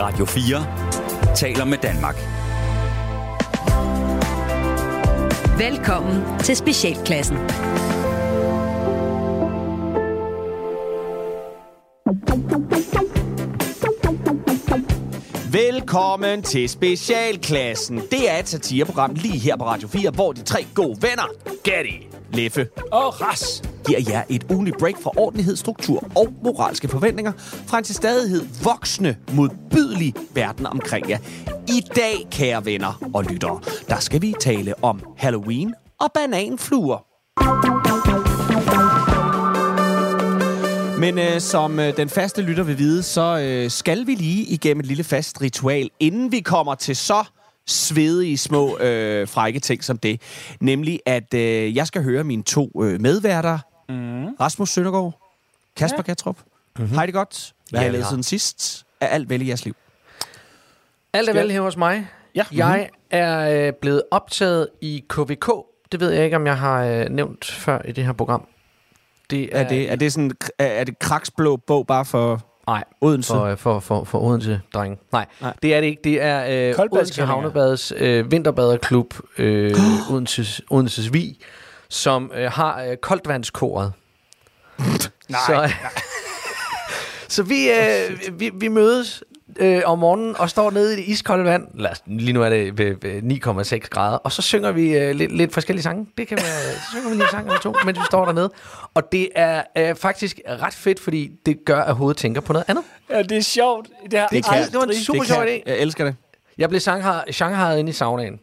Radio 4 taler med Danmark. Velkommen til Specialklassen. Velkommen til Specialklassen. Det er et satireprogram lige her på Radio 4, hvor de tre gode venner, Gatti, Leffe og Ras, giver jer et ugenligt break fra ordentlighed, struktur og moralske forventninger fra en til stadighed voksende, modbydelig verden omkring jer. I dag, kære venner og lyttere, der skal vi tale om Halloween og bananfluer. Men øh, som øh, den faste lytter vil vide, så øh, skal vi lige igennem et lille fast ritual, inden vi kommer til så svedige små øh, frække ting som det. Nemlig, at øh, jeg skal høre mine to øh, medværter. Mm. Rasmus Søndergaard, Kasper ja. Gatrup. Mm-hmm. Hej det godt. Hvad Ja, har I lavet siden sidst? Er alt vel i jeres liv? Alt er vel her hos mig. Ja. Jeg er øh, blevet optaget i KVK. Det ved jeg ikke, om jeg har øh, nævnt før i det her program. Det Er det, er det sådan er, er det kraksblå bog bare for Nej, Odense? for, øh, for, for, for Odense, dreng. Nej, Nej. Det er det ikke. Det er øh, Odense. Havnebads øh, vinterbaderklub, øh, Odenses, Odenses Vi, som øh, har øh, koldvandskoret. Nej, så, så vi, øh, vi, vi mødes øh, om morgenen og står nede i det iskolde vand. Lad os, lige nu er det ved, ved 9,6 grader. Og så synger vi øh, lidt, lidt forskellige sange. Det kan være, så synger vi lige en sang eller to, mens vi står dernede. Og det er øh, faktisk ret fedt, fordi det gør, at hovedet tænker på noget andet. Ja, det er sjovt. Det, har Det kan- aldrig- det var en super sjov idé. Jeg elsker det. Jeg blev shangha- shanghajet inde i saunaen.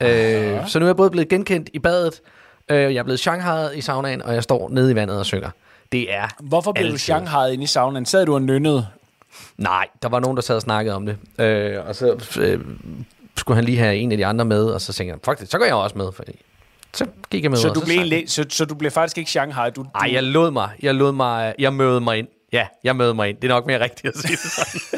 Øh, så nu er jeg både blevet genkendt i badet, øh, jeg er blevet shanghajet i saunaen, og jeg står nede i vandet og synger. Det er Hvorfor blev du altid. shanghajet inde i saunaen? Sad du og nynnede? Nej, der var nogen, der sad og snakkede om det. Øh, og så øh, skulle han lige have en af de andre med, og så tænkte jeg, fuck det, så går jeg også med. Fordi så gik jeg med. Så du, blev egentlig, så, så du blev faktisk ikke shanghajet? Du, du, Ej, jeg lod mig. Jeg lod mig. Jeg mødede mig ind. Ja, jeg mødede mig ind. Det er nok mere rigtigt at sige det sådan.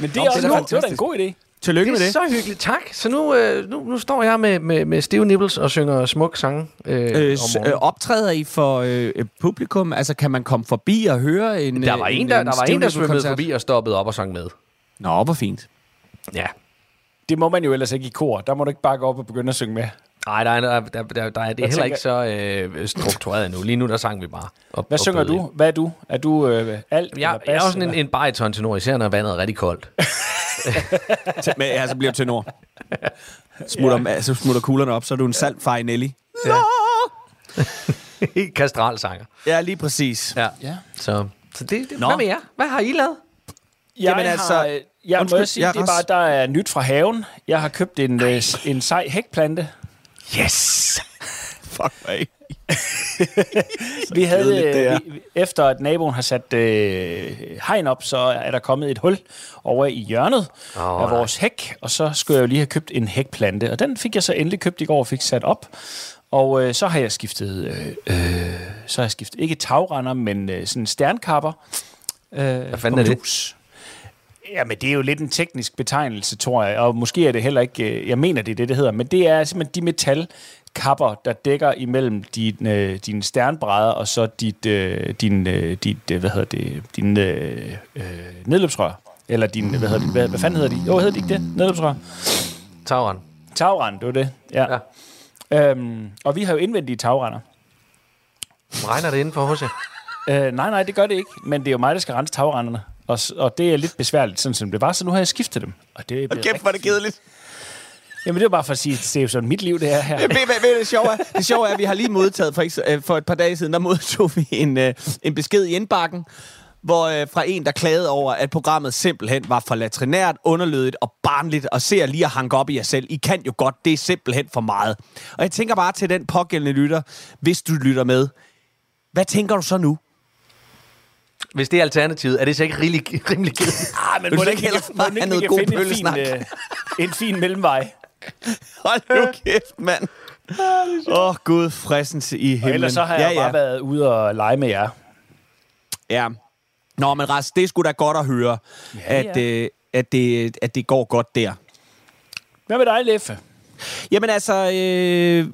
men det Nå, er, også, det er en god idé. Tillykke Det med det. så hyggeligt. Tak. Så nu, øh, nu, nu står jeg med, med, med stive nipples og synger smuk sange øh, Øh, øh, optræder I for øh, øh, publikum? Altså, kan man komme forbi og høre en Der øh, var en, der, der, var en, der svømmede forbi og stoppede op og sang med. Nå, hvor fint. Ja. Det må man jo ellers ikke i kor. Der må du ikke bare gå op og begynde at synge med. Nej, der er, der, der, der, der er, det er heller ikke så øh, struktureret endnu. Lige nu, der sang vi bare. Og, Hvad synger du? Hvad er du? Er du øh, alt eller Jeg, bas? jeg er også sådan en, eller? en bariton tenor, især når vandet er rigtig koldt. Men ja, så bliver du tenor. Smutter, ja. Så smutter kuglerne op, så er du en salt Nelly. Helt kastralsanger. Ja, lige præcis. Ja. Ja. Så, så det, det Nå. hvad med jer? Hvad har I lavet? Jeg Jamen altså- altså... Har, øh, jeg Undskyld, må sige, jeg det er bare, der er nyt fra haven. Jeg har købt en, øh, en sej hækplante. Yes! Fuck mig. Vi havde, øh, vi, efter at naboen har sat øh, hegn op, så er der kommet et hul over i hjørnet oh, af vores hæk, og så skulle jeg jo lige have købt en hækplante, og den fik jeg så endelig købt i går og fik sat op. Og øh, så har jeg skiftet, øh, øh, så har jeg skiftet, ikke tagrender, men øh, sådan stjernkapper. Øh, Hvad fanden er det? Jamen, det er jo lidt en teknisk betegnelse, tror jeg, og måske er det heller ikke, øh, jeg mener, det er det, det hedder, men det er simpelthen de metalkapper, der dækker imellem din, øh, dine stjernbrædder og så dit, øh, din, øh, dit øh, hvad hedder det, din øh, nedløbsrør. Eller din, hvad hedder det, hvad, hvad fanden hedder de? Jo, hedder de ikke det? Nedløbsrør? Tageren. Tagrand, det var det. Ja. Ja. ja. Øhm, og vi har jo indvendige tagrender. Regner det inden for hos jer? Øh, nej, nej, det gør det ikke, men det er jo mig, der skal rense tagrenderne. Og, og det er lidt besværligt, sådan som det var, så nu har jeg skiftet dem. Og det er blevet Kæft, hvor er det kedeligt. Jamen, det var bare for at sige, det er jo sådan mit liv, det er her. Ved, ved, ved, det, sjove er, det sjove er, at vi har lige modtaget, for, ikke, øh, for et par dage siden, der modtog vi en, øh, en besked i indbakken, hvor øh, fra en, der klagede over, at programmet simpelthen var for latrinært, underlødigt og barnligt, og ser lige at hanke op i jer selv. I kan jo godt, det er simpelthen for meget. Og jeg tænker bare til den pågældende lytter, hvis du lytter med, hvad tænker du så nu? Hvis det er alternativet, er det så ikke rimelig, rimelig kedeligt? Ah, men må det ikke hellere bare have noget god finde en fin, pøllesnak? øh, en fin mellemvej. Hold nu kæft, mand. Åh, oh, Gud, fristelse i Og himlen. ellers så har jeg ja, bare ja. været ude og lege med jer. Ja. Nå, men Ras, det sgu da godt at høre, ja, at, ja. øh, at, det, at det går godt der. Hvad med dig, Leffe? Jamen altså, øh,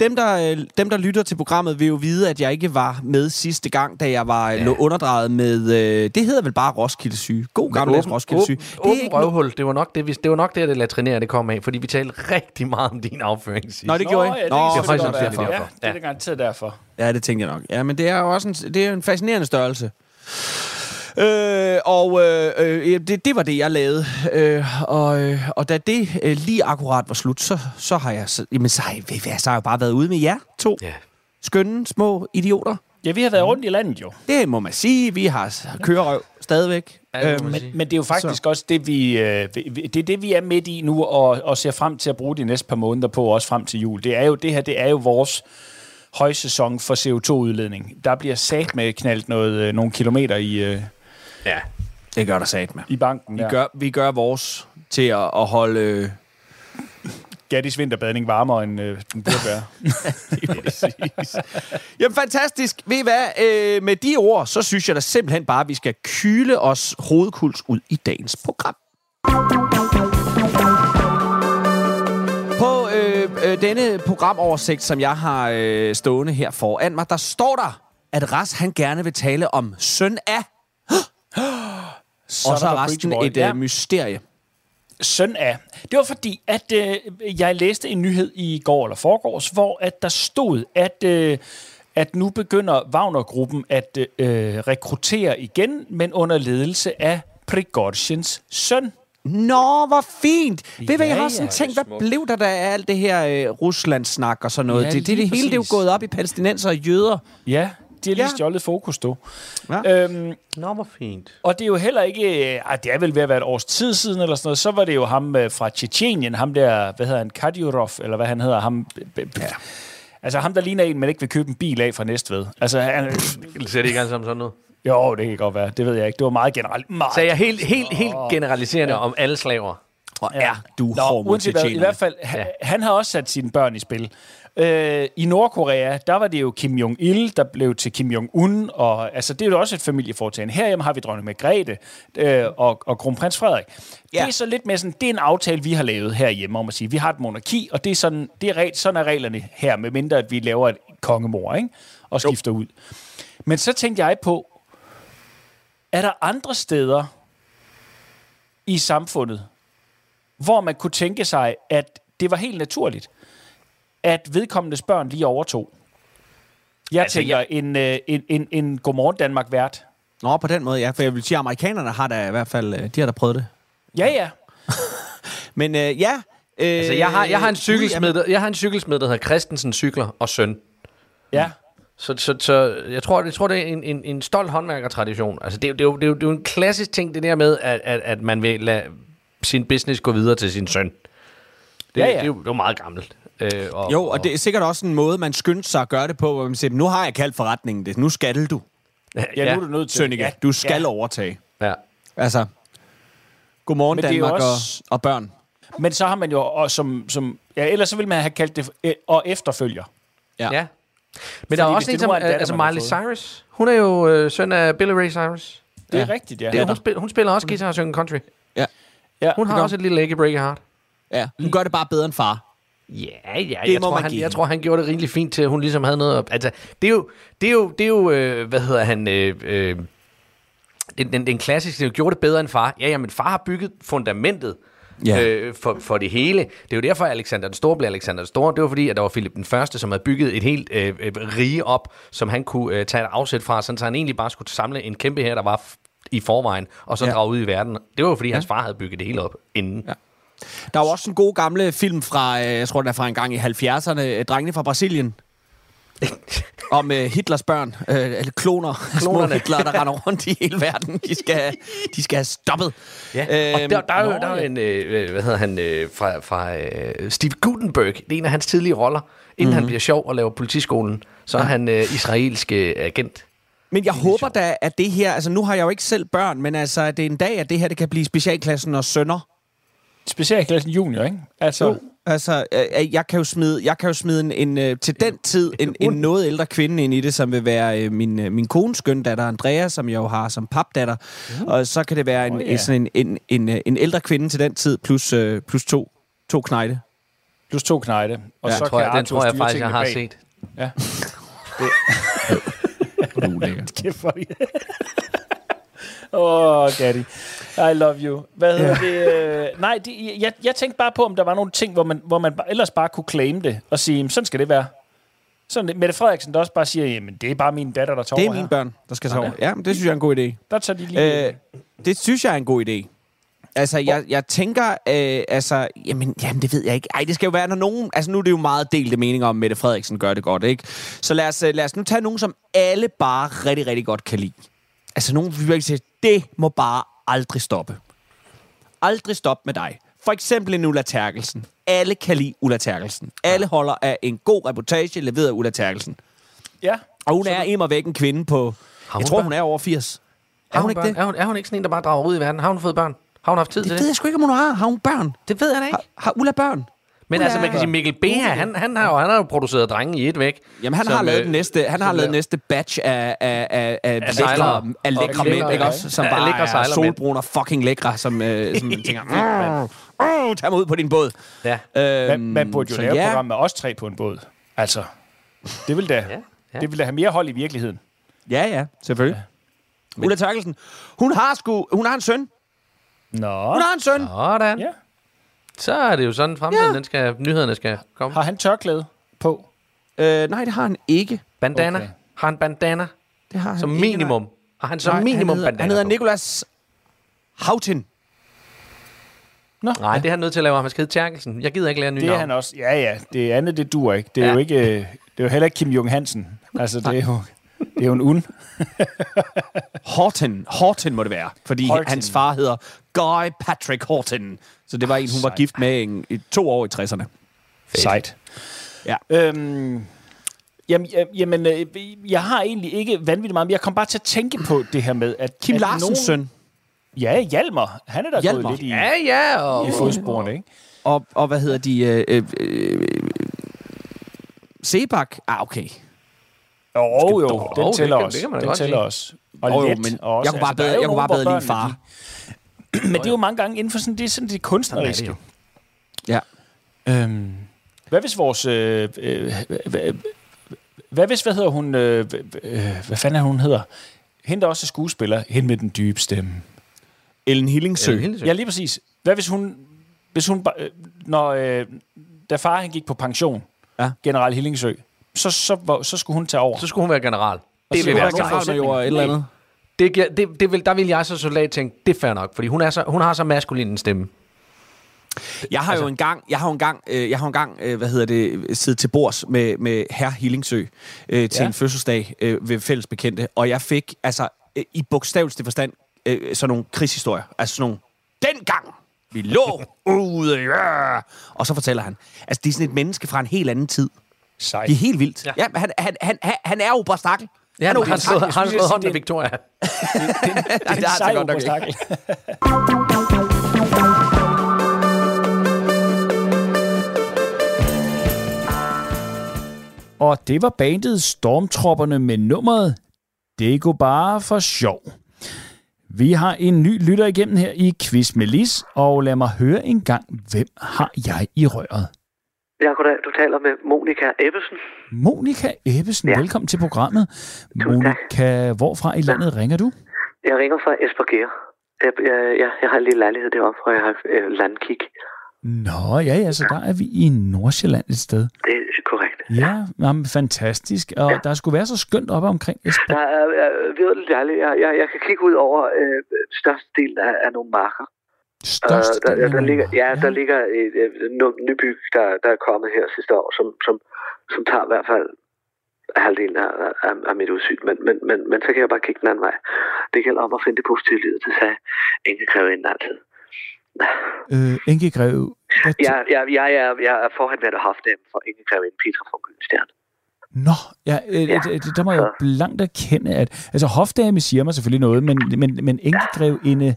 dem der, øh, dem, der lytter til programmet, vil jo vide, at jeg ikke var med sidste gang, da jeg var ja. underdrejet med... Øh, det hedder vel bare Roskilde syge. God gammeldags Roskilde syge. Det er røvhul. Det var nok det, det var nok det, det latrinere, det kom af, fordi vi talte rigtig meget om din afføring sidst. Nå, det gjorde jeg. Nå, Nå, det, er højst derfor. Ja, det er det garanteret derfor. Ja, det tænkte jeg nok. Ja, men det er jo også en, det er en fascinerende størrelse. Øh, og øh, øh, det, det var det, jeg lavede. Øh, og, øh, og da det øh, lige akkurat var slut, så, så har jeg, så, jamen, så, har jeg, ved I hvad, så har jeg bare været ude med jer to Ja. skønne små idioter. Ja, vi har været rundt i landet jo. Det må man sige. Vi har kørerøv stadigvæk. Ja, Øhm, Men, men det er jo faktisk så. også det, vi, øh, vi- det er det, vi er midt i nu, og, og ser frem til at bruge de næste par måneder på, også frem til jul. Det er jo det her, det er jo vores højsæson for CO2-udledning. Der bliver sat med knaldt noget, øh, nogle kilometer i, øh, Ja. det gør der sat med. i banken. Vi, der. gør, vi gør vores til at, at holde... Øh, Gattis vinterbadning varmere, end øh, den burde være. Jamen fantastisk. Ved I hvad? Øh, med de ord, så synes jeg da simpelthen bare, at vi skal kyle os hovedkuls ud i dagens program. På øh, øh, denne programoversigt, som jeg har øh, stående her foran mig, der står der, at Ras han gerne vil tale om søn af, Son og så er resten et Ja. øh, mysterie. Søn af. Det var fordi, at øh, jeg læste en nyhed i går eller forgårs, hvor at der stod, at, øh, at nu begynder Wagner-gruppen at øh, rekruttere igen, men under ledelse af Prigozhins søn. Nå, hvor fint! Ved du hvad, jeg Ja, har sådan ja, tænkt, hvad blev der der af alt det her øh, Rusland-snak og sådan noget? Ja, Ja, det, det, det hele det er jo gået op i palæstinenser og jøder. Ja, de har lige Ja. stjålet fokus, du. Ja. Øhm, Nå, hvor fint. og det er jo heller ikke... Øh, ej, det er vel ved at være et års tid siden, eller sådan noget. Så var det jo ham øh, fra Tjetjenien, ham der, hvad hedder han, Kadyrov, eller hvad han hedder, ham... Ja. Altså ham, der ligner en, man ikke vil købe en bil af fra Næstved. Altså, han, Ser det ikke alle sammen sådan noget? jo, det kan godt være. Det ved jeg ikke. Det var meget generelt. Meget Så jeg helt, helt, helt generaliserende ja. om alle slaver. Og er du Nå, hård mod hvad, i hvert fald, ja. han har også sat sine børn i spil. Øh, I Nordkorea, der var det jo Kim Jong-il, der blev til Kim Jong-un, og altså, det er jo også et familieforetagende. Herhjemme har vi dronning Margrethe øh, og, og kronprins Frederik. Ja. Ja. Det er så lidt mere sådan, det er en aftale, vi har lavet herhjemme om at sige, vi har et monarki, og det er sådan, det er sådan er reglerne her, medmindre at vi laver et kongemor, ikke? Og skifter jo. ud. Men så tænkte jeg på, er der andre steder i samfundet, hvor man kunne tænke sig, at det var helt naturligt, at vedkommendes børn lige overtog. Jeg altså, tænker, jeg... en, øh, en, en, en Godmorgen Danmark-vært. Nå, på den måde, ja. For jeg vil sige, at amerikanerne har da i hvert fald, øh, de har da prøvet det. Ja, ja. Men øh, ja... Øh, Altså, jeg har, jeg har en cykelsmed, der, jeg har en cykelsmed, der hedder Christensen Cykler og Søn. Ja. Så, så, så jeg, tror, jeg tror, det er en, en, en stolt håndværkertradition. Altså, det, er jo- det, er jo, det, er jo, det er jo en klassisk ting, det der med, at, at, at man vil lade sin business gå videre til sin søn. Det, Ja, ja. det, er, jo, det er jo meget gammelt. Øh, og, Jo, og det er sikkert også en måde, man skyndte sig at gøre det på, hvor man siger, nu har jeg kaldt forretningen det, nu skal du, Ja, ja, nu er du nødt til. Sønneke. Ja, Du skal ja. overtage. Ja. Altså, godmorgen Men Danmark også- og, og børn. Men så har man jo også som... som ja, ellers så vil man have kaldt det øh, og efterfølger. Ja. ja. Men der er Fordi også en som, er datter, altså Miley. Cyrus. Hun er jo øh, søn af Billy Ray Cyrus. Det er Ja. rigtigt, ja. Det, hun, spil, hun spiller også guitar og synger country. Ja. Hun har også et lille i Break Your Heart. ja. Hun gør det bare bedre end far. Ja, ja, Det jeg må tror, man han, give jeg tror, han gjorde det rimelig fint til, at hun ligesom havde noget... Altså, det er jo, det er jo, det er jo øh, hvad hedder han... Øh, øh, den, den, den klassiske, den gjorde det bedre end far. Ja, ja, men far har bygget fundamentet Ja. øh, for, for det hele. Det er jo derfor, at Alexander den Store blev Alexander den Store. Det var fordi, at der var Philip den Første, som havde bygget et helt øh, øh, rige op, som han kunne øh, tage et afsæt fra, sådan, så han egentlig bare skulle samle en kæmpe her, der var i forvejen, og så Ja. ja. drage ud i verden. Det var jo fordi, hans far havde bygget det hele op inden. Ja. Der er jo også en god gamle film fra, øh, jeg tror den er fra en gang i 70'erne, øh, Drengene fra Brasilien. Om øh, Hitlers børn, øh, eller kloner, små Klonerne. Hitler, der render rundt i hele verden. De skal, de skal have stoppet. Ja, og Øhm, der, der, er jo, der er ja. en, øh, hvad hedder han, øh, fra, fra øh, Steve Gutenberg, det er en af hans tidlige roller. Inden mm-hmm. han bliver sjov og laver politiskolen, så er han øh, israelsk øh, agent. Men jeg håber da, at det her, altså nu har jeg jo ikke selv børn, men altså, at det er en dag, at det her det kan blive specialklassen og sønner. Specialklassen junior, ikke? Altså, Altså, øh, jeg kan jo smide, jeg kan jo smide en, en øh, til den tid en, en noget ældre kvinde ind i det, som vil være øh, min, øh, min kones skøndatter Andrea, som jeg jo har som papdatter. Mm. Og så kan det være en, oh, ja. en, sådan en, en, en, øh, en ældre kvinde til den tid, plus, øh, plus to, to knejte. Plus to knejde. Og Ja, så tror jeg, kan den tror jeg faktisk, jeg har tingene set. Ja. Du er lækker. Kæft for Åh, oh, Gatti. I love you. Hvad hedder det? Øh, nej, det, jeg, jeg tænkte bare på, om der var nogle ting, hvor man, hvor man ellers bare kunne claim det og sige, "Jamen, sådan skal det være. Sådan, Mette Frederiksen, der også bare siger, jamen det er bare min datter, der tager Det er over mine her. børn, der skal sove. Ja, men det synes jeg er en god idé. Der tager de lige... Øh, det synes jeg er en god idé. Altså, jeg, jeg tænker, øh, altså, jamen, jamen, det ved jeg ikke. Ej, det skal jo være, når nogen... Altså, nu er det jo meget delte meninger om, Mette Frederiksen gør det godt, ikke? Så lad os, øh, lad os nu tage nogen, som alle bare rigtig, rigtig godt kan lide. Altså, nogen, vi virkelig siger, det må bare aldrig stoppe. Aldrig stoppe med dig. For eksempel en Ulla Terkelsen. Alle kan lide Ulla Terkelsen. Alle holder af en god reportage leveret af Ulla Terkelsen. ja. Og hun er immer væk en kvinde på... Jeg hun tror, hun er over 80. Har hun, ikke børn? det? Er hun, er hun ikke sådan en, der bare drager ud i verden? Har hun fået børn? Har hun haft tid Det til ved det? jeg sgu ikke, om hun har. Har hun børn? Det ved jeg da ikke. Har, har Ulla børn? Men altså, man kan sige, Mikkel Beha, han, han, har jo, han har jo produceret drenge i et væk. Jamen, han Som, har lavet øh, den næste, han har lavet laver- næste batch af, af, af, af, af lækre, af lækre Og mænd, lækre, ikke også? Som bare lækre er solbrune og fucking lækre, som, øh, som tænker, åh, oh, tag mig ud på din båd. Ja. Øhm, Man, man burde jo lave et ja. program med os tre på en båd. Altså, det vil da, Ja, ja. det vil da have mere hold i virkeligheden. Ja, ja, selvfølgelig. Ja. Ulla Terkelsen, hun har sgu, hun har en søn. Nå. Hun har en søn. Sådan. Ja. Så er det jo sådan, fremtiden, Ja. den skal, nyhederne skal komme. Har han tørklæde på? Øh, nej, det har han ikke. Bandana. Okay. Har han bandana? Det har han Som ikke, minimum. Har han som Nej, minimum han hedder, bandana Han hedder på? Nikolas Houghton. Nej, det er han nødt til at lave. Han skal hedde Terkelsen. Jeg gider ikke lære nye Det er navn. han også. Ja, ja. Det andet, det duer ikke. Det er Ja. jo ikke... øh, Det er jo heller ikke Kim Jong Hansen. Altså, det er jo, det er jo en un. Horton. Horton må det være, fordi Horton. hans far hedder Guy Patrick Horton. Så det var en, hun var Sejt. gift med en, i to år i 60'erne. Sejt. Ja. Øhm, jamen, ja- jamen øh, jeg har egentlig ikke vanvittigt meget, men jeg kom bare til at tænke på det her med, at... Kim at Larsens nogen- søn. Ja, Hjalmar. Han er da Hjalmar. gået lidt i, Ja, ja. Og, i fodsporene, ikke? Og, og hvad hedder de? Øh, øh, øh, Sebak? Ah, okay. Jo, jo, Jo, den det tæller også. Den godt tæller også. Og Jo, jo, let men også. jeg kunne bare der er bedre- jo jeg kunne bare bedre lide far. de- Men det er jo mange gange inden for sådan, det er sådan det kunstneriske. jo. Ja. Øhm, hvad hvis vores... Øh, øh, hvad, hvad hvis, hvad hedder hun... Øh, øh, hvad fanden er hun hedder? Hende der også er skuespiller. Hende med den dybe stemme. Ellen Hillingsø. Ellen Hillingsø. Ja, lige præcis. Hvad hvis hun... Hvis hun øh, når, øh, da far han gik på pension, Ja. general Hillingsø, så, så, hvor- så skulle hun tage over. Så skulle hun være general. så Det vil vil jeg være generalmajor eller et eller andet. Det, det, det vil, der vil jeg så soldat tænke, det er fair nok, fordi hun, er så, hun har så maskulin en stemme. Jeg har jo engang, jeg har jo engang, øh, jeg har jo engang, øh, hvad hedder det, siddet til bords med, med herr Hillingsø øh, til Ja. en fødselsdag øh, ved fælles bekendte, og jeg fik, altså, øh, i bogstaveligste forstand, øh, sådan nogle krigshistorier. Altså sådan nogle, dengang vi lå ude, ja. og så fortæller han, altså det er sådan et menneske fra en helt anden tid. Sej. Det er helt vildt. Ja. Ja, han, han, han, han, han er jo bare stakkel. Ja, han er han har bare slået, han slået hånden af det- Victoria. det er en det har sej jeg godt nok operstakkel. Og det var bandet Stormtropperne med nummeret Det går bare for sjov. Vi har en ny lytter igennem her i Quiz med Lis, og lad mig høre en gang, hvem har jeg i røret? Ja, goddag. Du taler med Monika Ebbesen. Monika Ebbesen, ja. Ja. velkommen til programmet. tak. Monika, hvorfra i landet ringer du? Jeg ringer fra Esberger. Jeg, jeg, jeg, jeg har en lille lejlighed deroppe, hvor jeg har øh, landkig. Nå, ja, ja, så der er vi i Nordsjælland et sted. Det er korrekt. Ja, jamen, fantastisk. Og ja. der skulle være så skønt oppe omkring Esbjerg. Der er øh, virkelig dejligt. Jeg, jeg, jeg kan kigge ud over øh, størstedelen af, af nogle marker. Størst. Øh, der, der, der ligger, ja, der ligger et, et, et nybyg, der, der er kommet her sidste år, som, som, som tager i hvert fald halvdelen af, af, af mit udsyn. Men, men, men, men så kan jeg bare kigge den anden vej. Det gælder om at finde det positive liv, det sagde Inge Grevinde altid. Øh, Inge Greve. Hvad t- Ja, ja, jeg, er, forhenværende hofdame for Inge Grevinde Petra fra Gyldenstjerne. Nå, ja, øh, Ja. ja. Der må jeg jo blankt erkende, at... Altså, hofdame siger mig selvfølgelig noget, men, men, men Inge Grevinde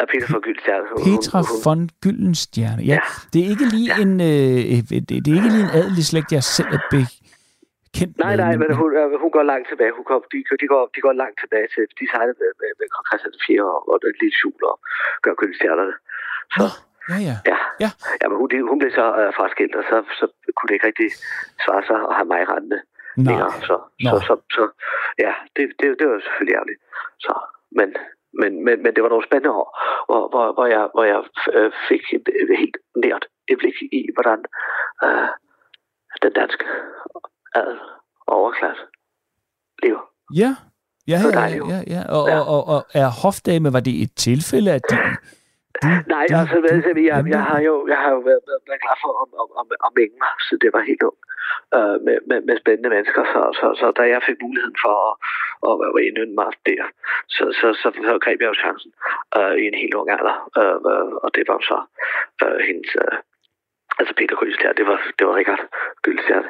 Og Peter fra Gyldenstjerne. hun- Petra hun- von Gyldenstjerne. Ja, Ja. det er ikke lige en, øh, det, det er ikke lige en adelig slægt, jeg selv er bekendt Nej, nej, men hun, øh, hun går langt tilbage. Hun går, de, de, går, de går langt tilbage til, de sejlede med, med, med Christian 4 og, og det lille skjul og gør Gyldenstjernerne. Så, Ja, ja. Ja. Ja. ja men hun, hun blev så øh, fraskilt, og så, så kunne det ikke rigtig svare sig at have mig i rettende Nej. længere. Så, Nå. så, så, så, ja, det, det, det var selvfølgelig ærgerligt. Så, men, men, men, men det var nogle spændende år, hvor, hvor, hvor jeg, hvor jeg øh, fik et, et helt nært indblik i, hvordan øh, den danske adel og overklasse lever. Ja. Ja, ja, ja, ja. Og, Ja. og, og, og er hofdame, var det et tilfælde, at de... Du, Nej, du, altså, du, altså jeg, jeg, har jo, jeg har jo været, været, været glad for at, at, at, at mænge mig, så det var helt ung. Øh, med, med, med spændende mennesker, så, så, så da jeg fik muligheden for at, at være indynde mig der, så, så, så, så greb jeg jo chancen øh, i en helt ung alder. Øh, øh, og det var så øh, hendes... Øh, altså Peter Gylstjær, det var, det var Richard Gylstjær,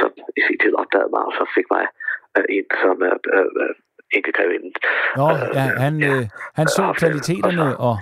som i sin tid opdagede mig, og så fik mig øh, ind som øh, øh, øh, ikke grevinden. Nå, ja, han, øh, han så Øh, kvaliteterne, og...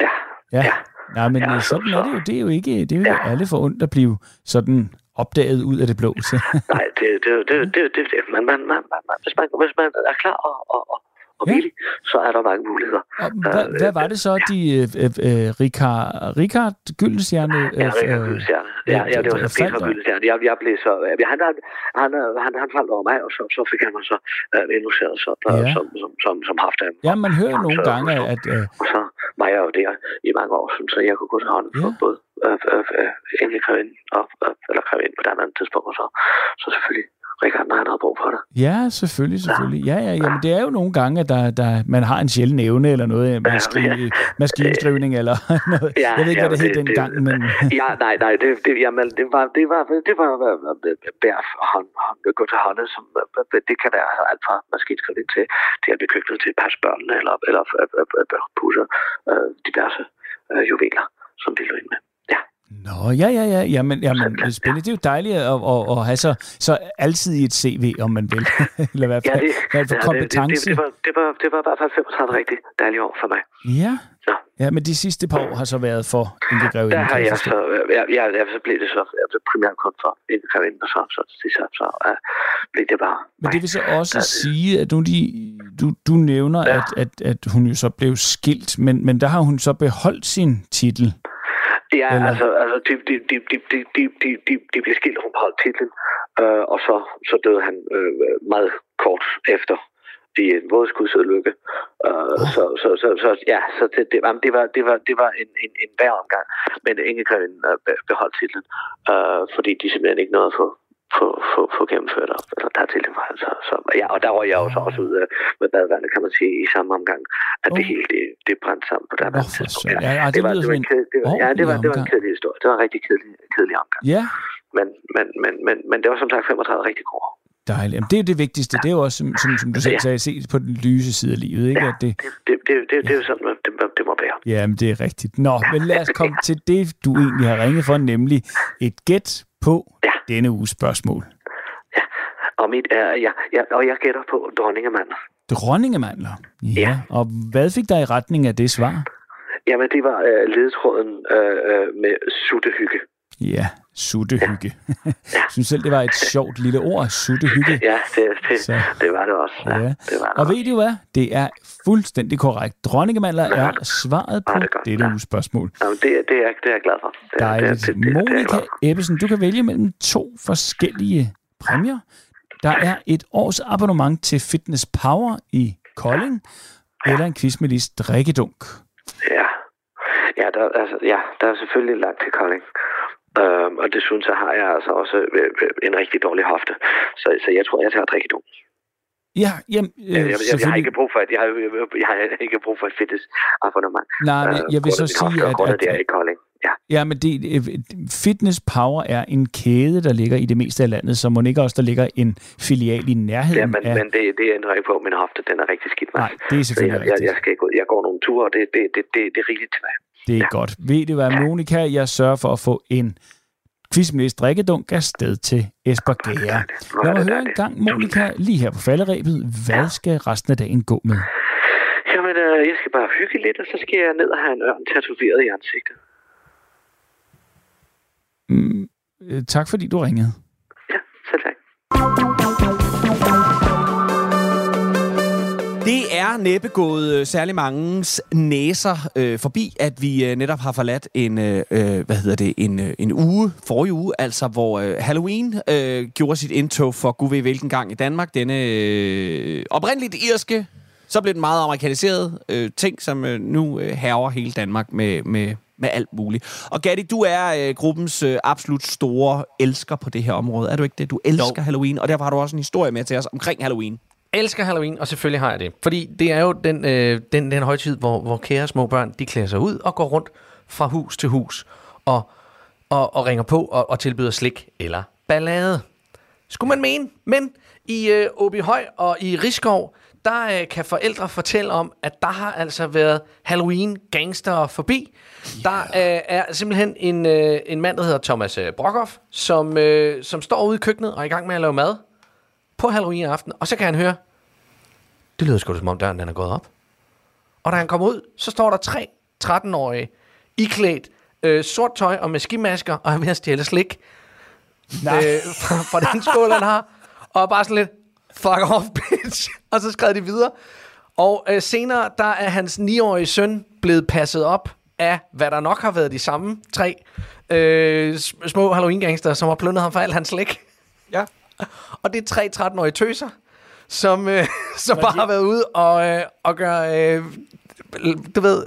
Ja, Ja. Ja. Nej, men Ja, ja, så- sådan er det jo. Det er jo ikke, det er jo ikke Ja. alle for ondt at blive sådan opdaget ud af det blå. Så. Nej, det, det, det, det, det, det man, man, man, man, man, hvis, man, hvis man er klar og, og, og, og Ja. villig, så er der mange muligheder. Og hvad, hvad var det så, de øh, øh, Richard, Richard Gyldenstjerne... Ja, Richard Gyldenstjerne. Ja, ja, det var så Peter Gyldenstjerne. Jeg, jeg blev så... Ja, han, han, han, han, han faldt over mig, og så, så fik han mig så uh, indosseret så, Ja. ja. som, som, som, som haft ham. Ja, man hører nogle Så- gange, at... Øh, Og så var jeg jo der i mange år, så jeg kunne gå til hånden på Ja. både øh, øh, øh, Kravin og, øh, eller Kravin på et andet tidspunkt, og så, så selvfølgelig Richard, han havde brug for det. ja, selvfølgelig, selvfølgelig. Ja, ja, jamen, det er jo nogle gange, at der, der, man har en sjælden evne eller noget, maski, ja. maskinskrivning eller noget. Ja, Jeg ved ikke, hvad ja, det hed det- dengang, men... ja, nej, nej, det, det, jamen, det var, det var, det var, bærf og hånd, hånd, gå til hånden, som, øh, det kan være alt fra maskinskrivning til, til at blive køkkenet til at passe børnene, eller, eller øh, øh, øh, øh, diverse øh, juveler, som de løg med. Ja, Nå, ja, ja, ja. Jamen, jamen det er spændende. Det er jo dejligt at, at, at have så, så altid i et CV, om man vil. Eller i hvert ja fald, det, ja, det, det, kompetence. det, det, var, det, var, det var i hvert fald 35 rigtig dejlige år for mig. Ja. Ja. Ja, men de sidste par år har så været for integreret. Der har jeg så, ja, ja, ja, så blev det så jeg blev primært kun for kravin, og så, så, så, så, så uh, blev det bare Men det vil så også sige, at nu de, du, du nævner, Ja. at, at, at hun jo så blev skilt, men, men der har hun så beholdt sin titel. Ja, er, Eller... altså, altså de, de, de, de, de, de, de, de blev skilt, hun holdt titlen, øh, og så, så døde han øh, meget kort efter i en vådskudsulykke. Øh, oh. så, så, så, så, ja, så det, det, jamen, det var, det var, det var en, en, en værre omgang, men Ingegren øh, beholdt titlen, øh, fordi de simpelthen ikke nåede at få få, få, få gennemført op, eller der til det var altså, så, ja, og der var jeg jo så også ude øh, med badevandet, kan man sige, i samme omgang, at det Oh. hele, det, det brændte sammen på der Nå, for søren. Ja, ja, det det var, det var en en ked, det var, ja, det var, det var en omgang. kedelig historie. Det var en rigtig kedelig, kedelig omgang. Ja, Men, men, men, men, men det var som sagt 35 rigtig gode dejligt. Jamen, det er jo det vigtigste. Det er jo også, som, som, som du selv Ja. sagde, set på den lyse side af livet. Ikke? Ja, At det, det, det, det, det, det er jo sådan, det, det må være. Jamen, det er rigtigt. Nå, men lad os komme til det, du egentlig har ringet for, nemlig et gæt på Ja. denne uges spørgsmål. Og, mit er, ja, ja, og jeg gætter på dronningemanden. Dronningemandler. Ja. Ja. Og hvad fik dig i retning af det svar? Jamen, det var øh, ledetråden øh, øh, med suttehygge. Ja, suttehygge. Jeg synes selv, det var et sjovt lille ord, suttehygge. Ja, det, det, Så. det var det også. Ja, Ja. det var det Og også. ved du hvad? Det er fuldstændig korrekt. Dronningemandler er svaret på Ja, det godt. dette Ja. uges spørgsmål. Jamen, det, det, er, det er jeg glad for. Det, er- Dejligt. Det, det, Monika. Ebbesen, du kan vælge mellem to forskellige præmier. Der er et års abonnement til Fitness Power i Kolding, eller en quiz med Lis drikkedunk. Ja, ja, der, altså, ja, der er selvfølgelig langt til Kolding. Øhm, og desuden så har jeg altså også øh, øh, en rigtig dårlig hofte. Så, så jeg tror, jeg tager drikkedum. Ja, jamen, øh, Jeg, jeg, jeg, jeg, har ikke brug for et, jeg, har, jeg har ikke brug for et fitness abonnement. Nej, men jeg vil så sige, at, at, det er i Kolding. Ja, ja, men det, øh, Fitness Power er en kæde, der ligger i det meste af landet, så må ikke også, der ligger en filial i nærheden ja men, af... men det, det ændrer ikke på, min hofte den er rigtig skidt. Mads. Nej, det er selvfølgelig jeg, jeg, jeg, skal ikke ud. Jeg går nogle ture, og det, det, det, det, det er rigeligt til mig. Det er godt. Ved du hvad, Monika, jeg sørger for at få en quizmæs drikkedunk afsted til Esbergære. Hvor Lad mig høre en gang, Monika, lige her på falderæbet. Hvad skal resten af dagen gå med? Jamen, øh, jeg skal bare hygge lidt, og så skal jeg ned og have en ørn tatoveret i ansigtet. Mm, øh, tak fordi du ringede. Ja, selv tak. Det er næppe gået øh, særlig mangens næser øh, forbi, at vi øh, netop har forladt en, øh, øh, hvad hedder det, en, øh, en uge, forrige uge, altså hvor øh, Halloween øh, gjorde sit indtog for gud ved hvilken gang i Danmark. Denne øh, oprindeligt irske, så blev den meget amerikaniseret øh, ting, som øh, nu øh, herrer hele Danmark med, med, med alt muligt. Og Gatti, du er øh, gruppens øh, absolut store elsker på det her område. Er du ikke det? Du elsker jo. Halloween, og derfor har du også en historie med til os omkring Halloween elsker Halloween, og selvfølgelig har jeg det. Fordi det er jo den, øh, den, den højtid, hvor, hvor kære små børn, de klæder sig ud og går rundt fra hus til hus og, og, og ringer på og, og tilbyder slik eller ballade. Skulle man mene. Men i øh, Åbyhøj og i Rigskov, der øh, kan forældre fortælle om, at der har altså været Halloween-gangster forbi. Yeah. Der øh, er simpelthen en, øh, en mand, der hedder Thomas øh, Brockhoff, som, øh, som står ude i køkkenet og er i gang med at lave mad på Halloween aften, og så kan han høre, det lyder sgu da som om døren den er gået op. Og da han kommer ud, så står der tre 13-årige, iklædt øh, sort tøj og med skimasker, og er ved at stjæle slik Nej. Øh, fra, fra den skål, han har. Og bare sådan lidt, fuck off, bitch. Og så skrev de videre. Og øh, senere, der er hans 9-årige søn blevet passet op af, hvad der nok har været de samme tre øh, små Halloween-gangster, som har plundret ham for alt hans slik. Ja. Og det er tre 13-årige tøser, som, øh, som bare de... har været ude og, øh, og gøre, øh, du ved,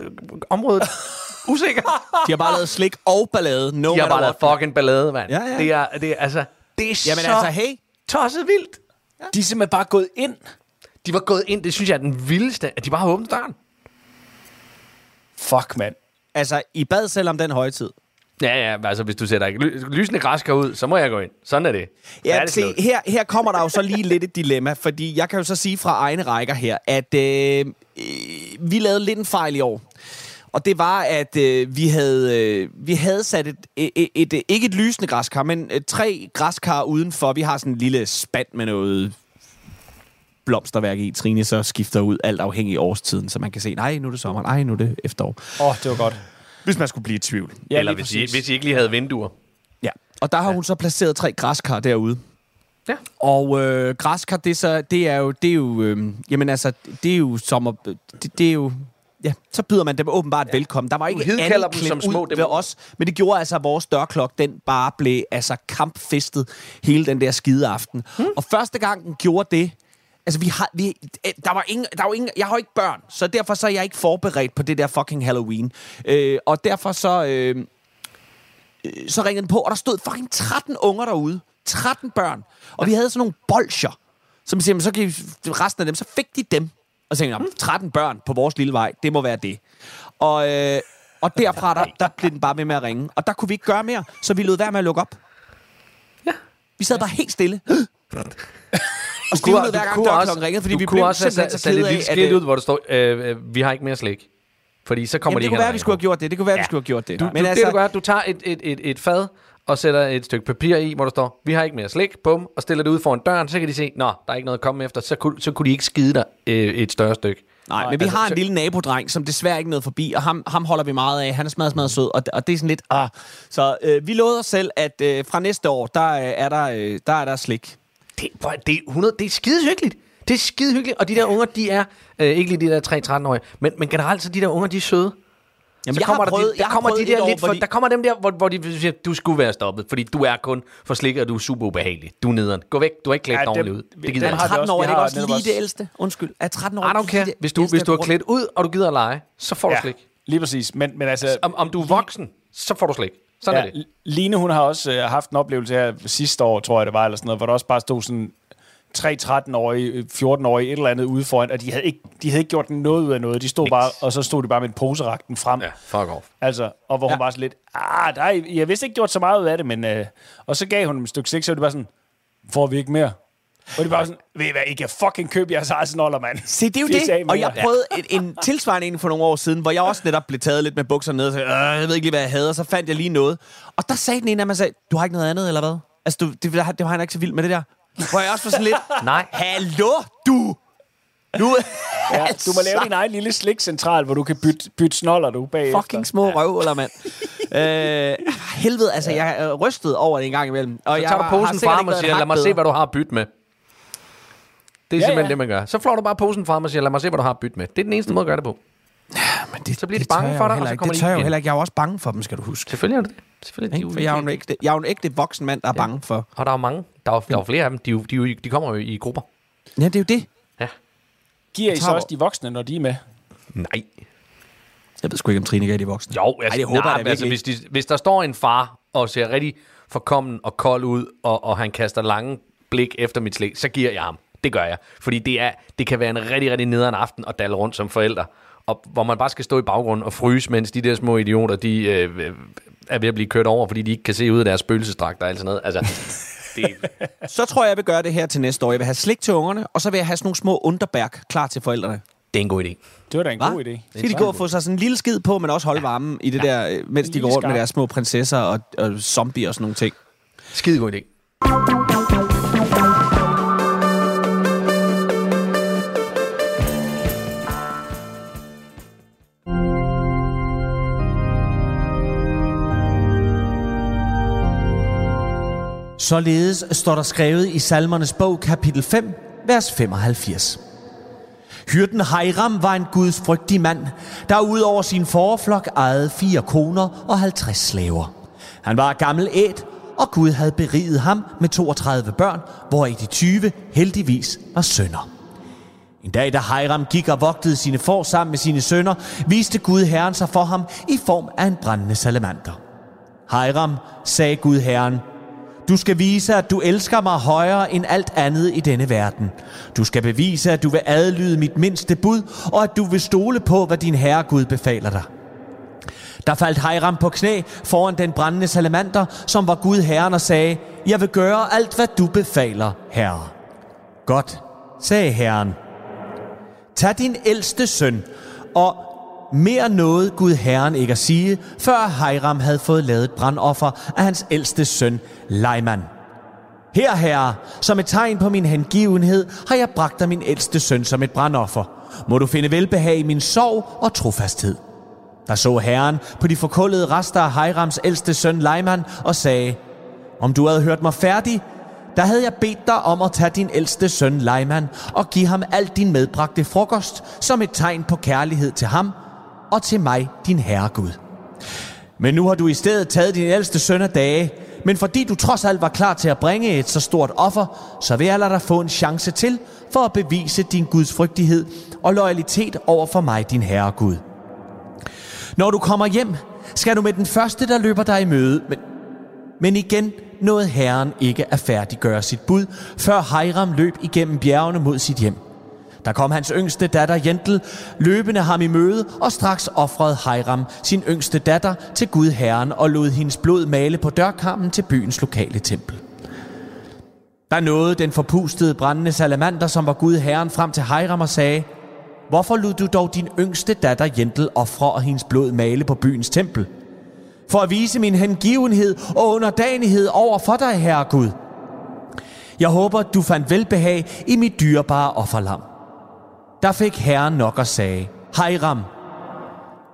området usikker. De har bare lavet slik og ballade. No de har bare lavet fucking ballade, mand. Ja, ja. Det er, det er, altså, det er Jamen så altså, hey. tosset vildt. Ja. De er simpelthen bare gået ind. De var gået ind, det synes jeg er den vildeste, at de bare har åbnet døren. Fuck, mand. Altså, I bad selv om den højtid. Ja, ja, altså hvis du sætter lysende græsker ud, så må jeg gå ind. Sådan er det. Ja, er det se, her, her kommer der jo så lige lidt et dilemma, fordi jeg kan jo så sige fra egne rækker her, at øh, vi lavede lidt en fejl i år. Og det var, at øh, vi, havde, øh, vi havde sat et, et, et, et, ikke et lysende græskar, men øh, tre græskar udenfor. Vi har sådan en lille spand med noget blomsterværk i. Trine så skifter ud alt afhængig af årstiden, så man kan se, nej, nu er det sommer, nej, nu er det efterår. Åh, oh, det var godt. Hvis man skulle blive i tvivl. Ja, Eller hvis I, hvis I ikke lige havde vinduer. Ja, og der har ja. hun så placeret tre græskar derude. Ja. Og øh, græskar, det, så, det er jo, det er jo, øh, jamen altså, det er jo sommer, det, det er jo, ja, så byder man dem åbenbart ja. velkommen. Der var ikke andet dem som små, ud ved os, men det gjorde altså, at vores dørklok, den bare blev altså kampfestet hele den der skide aften. Hmm. Og første gang den gjorde det, Altså, vi har, vi, der var ingen, der var ingen, jeg har ikke børn, så derfor så er jeg ikke forberedt på det der fucking Halloween. Øh, og derfor så, øh, øh så ringede den på, og der stod fucking 13 unger derude. 13 børn. Og vi havde sådan nogle bolcher, som siger, så kan resten af dem, så fik de dem. Og så tænkte jeg, 13 børn på vores lille vej, det må være det. Og, øh, og derfra, der, der blev den bare med med at ringe. Og der kunne vi ikke gøre mere, så vi lod være med at lukke op. Ja. Vi sad bare helt stille. og stivnede hver gang dørklokken ringede, fordi vi blev simpelthen så kede af, at... Du ud, hvor der står, øh, øh, vi har ikke mere slæg. Fordi så kommer Jamen, de det kunne være, vi skulle have gjort det. Det kunne være, ja. vi skulle have gjort det. Du, Men du, altså, det, du gør, du tager et, et, et, et fad, og sætter et stykke papir i, hvor der står, vi har ikke mere slik, bum, og stiller det ud foran døren, så kan de se, nå, der er ikke noget at komme efter, så kunne, så kunne de ikke skide dig øh, et større stykke. Nej, men vi altså, har en lille nabodreng, som desværre ikke nåede forbi, og ham, ham holder vi meget af. Han er smadret, smadret sød, og, og det er sådan lidt... Ah. Så øh, vi lovede os selv, at øh, fra næste år, der, øh, er, der, øh, der er der slik. Det, det, er 100, det er skide hyggeligt. Det er skide hyggeligt, og de der unger, de er, øh, ikke lige de der 3-13-årige, men, men generelt så de der unger, de er søde. Jamen, så kommer prøvet, der, de, der kommer de der lidt for, de... der kommer dem der, hvor, hvor de siger, du skulle være stoppet, fordi du er kun for slikket, og du er super ubehagelig. Du er nederen. Gå væk, du har ikke klædt ja, ordentligt ud. Det gider jeg 13 år, er det også lige det ældste? Undskyld. Er 13 år don't care. Hvis du, hvis du har klædt ud, og du gider at lege, så får du ja, slik. Lige præcis. Men, men altså, om, om du er voksen, så får du slik. Sådan er det. Line, hun har også øh, haft en oplevelse her sidste år, tror jeg det var, eller sådan noget, hvor der også bare stod sådan tre 13-årige, 14-årige, et eller andet ude foran, og de havde, ikke, de havde ikke gjort noget ud af noget. De stod bare, og så stod de bare med en poseragten frem. Ja, fuck off. Altså, og hvor ja. hun bare så lidt, ah, der er, jeg vist ikke gjort så meget ud af det, men... Øh, og så gav hun dem et stykke slik, så var det bare sådan, får vi ikke mere? Og det var sådan, ved I hvad, I kan fucking købe jeres Arsenal, mand. Se, det er jo det. Og jeg prøvede en, en tilsvarende en for nogle år siden, hvor jeg også netop blev taget lidt med bukser ned, og sagde, jeg ved ikke lige, hvad jeg havde, og så fandt jeg lige noget. Og der sagde den ene af mig, sagde, du har ikke noget andet, eller hvad? Altså, du, det, det var han ikke så vild med det der. Hvor jeg også var sådan lidt, nej, hallo, du! Nu, ja, du må lave din egen lille slikcentral, hvor du kan bytte, bytte snoller, du bagefter. Fucking små ja. røvhuller, mand. øh, helvede, altså, jeg er rystet over det en gang imellem. Og så jeg tager du posen frem og siger, lad mig se, hvad du har bytte med. Det er Ja, ja, simpelthen ja. det, man gør. Så flår du bare posen frem og siger, lad mig se, hvad du har bytte med. Det er den eneste måde at gøre det på. Men det, Så bliver de det bange for dig, og så ikke. kommer Det de tør jeg jo heller ikke. Jeg er jo også bange for dem, skal du huske. Selvfølgelig er det det. Selvfølgelig, Ikke? de For jeg er, jo en ægte, jeg er jo en ægte voksen mand, der er bange for... Og der er jo mange. Der er, der er flere af dem. De, de, de kommer jo i grupper. Ja, det er jo det. Ja. Giver I så også de voksne, når de er med? Nej. Jeg ved sgu ikke, om Trine gav de voksne. Jo, altså, Ej, det håber nej, jeg altså, hvis, de, hvis der står en far og ser rigtig forkommen og kold ud, og, og han kaster lange blik efter mit slik, så giver jeg ham. Det gør jeg. Fordi det, er, det kan være en rigtig, rigtig nederen aften at dalle rundt som forældre. Og hvor man bare skal stå i baggrunden og fryse, mens de der små idioter, de øh, øh, er ved at blive kørt over, fordi de ikke kan se ud af deres spøgelsesdragter og alt sådan noget. Altså, det, Så tror jeg, jeg vil gøre det her til næste år. Jeg vil have slik til ungerne, og så vil jeg have sådan nogle små underbærk klar til forældrene. det er en god idé. Det var da en Hva? god idé. Så de gå og få sig sådan en lille skid på, men også holde varmen i det der, øh, mens En de går rundt med deres små prinsesser og, og zombier og sådan nogle ting. Skide god idé. Således står der skrevet i Salmernes bog, kapitel 5, vers 75. Hyrden Hiram var en gudsfrygtig mand, der ud over sin forflok ejede fire koner og 50 slaver. Han var gammel æt, og Gud havde beriget ham med 32 børn, hvoraf de 20 heldigvis var sønner. En dag, da Hiram gik og vogtede sine får sammen med sine sønner, viste Gud Herren sig for ham i form af en brændende salamander. Hiram, sagde Gud Herren, du skal vise, at du elsker mig højere end alt andet i denne verden. Du skal bevise, at du vil adlyde mit mindste bud, og at du vil stole på, hvad din herre Gud befaler dig. Der faldt Hiram på knæ foran den brændende salamander, som var Gud Herren og sagde, Jeg vil gøre alt, hvad du befaler, herre. Godt, sagde Herren. Tag din ældste søn, og mere noget Gud Herren ikke at sige, før Hiram havde fået lavet et brandoffer af hans ældste søn, Leiman. Her, herre, som et tegn på min hengivenhed, har jeg bragt dig min ældste søn som et brandoffer. Må du finde velbehag i min sorg og trofasthed. Der så herren på de forkullede rester af Hirams ældste søn Leiman og sagde, om du havde hørt mig færdig, der havde jeg bedt dig om at tage din ældste søn Leiman og give ham alt din medbragte frokost som et tegn på kærlighed til ham og til mig, din herre Gud. Men nu har du i stedet taget din ældste søn af dage, men fordi du trods alt var klar til at bringe et så stort offer, så vil jeg lade dig få en chance til for at bevise din Guds frygtighed og loyalitet over for mig, din herre Gud. Når du kommer hjem, skal du med den første, der løber dig i møde, men, men igen nåede Herren ikke at færdiggøre sit bud, før Hiram løb igennem bjergene mod sit hjem. Der kom hans yngste datter Jentel løbende ham i møde, og straks offrede Hiram sin yngste datter til Gud Herren og lod hendes blod male på dørkammen til byens lokale tempel. Der nåede den forpustede brændende salamander, som var Gud Herren, frem til Hiram og sagde, Hvorfor lod du dog din yngste datter Jentel ofre og hendes blod male på byens tempel? For at vise min hengivenhed og underdanighed over for dig, herre Gud. Jeg håber, du fandt velbehag i mit dyrebare offerlam. Der fik herren nok og sagde, Hiram,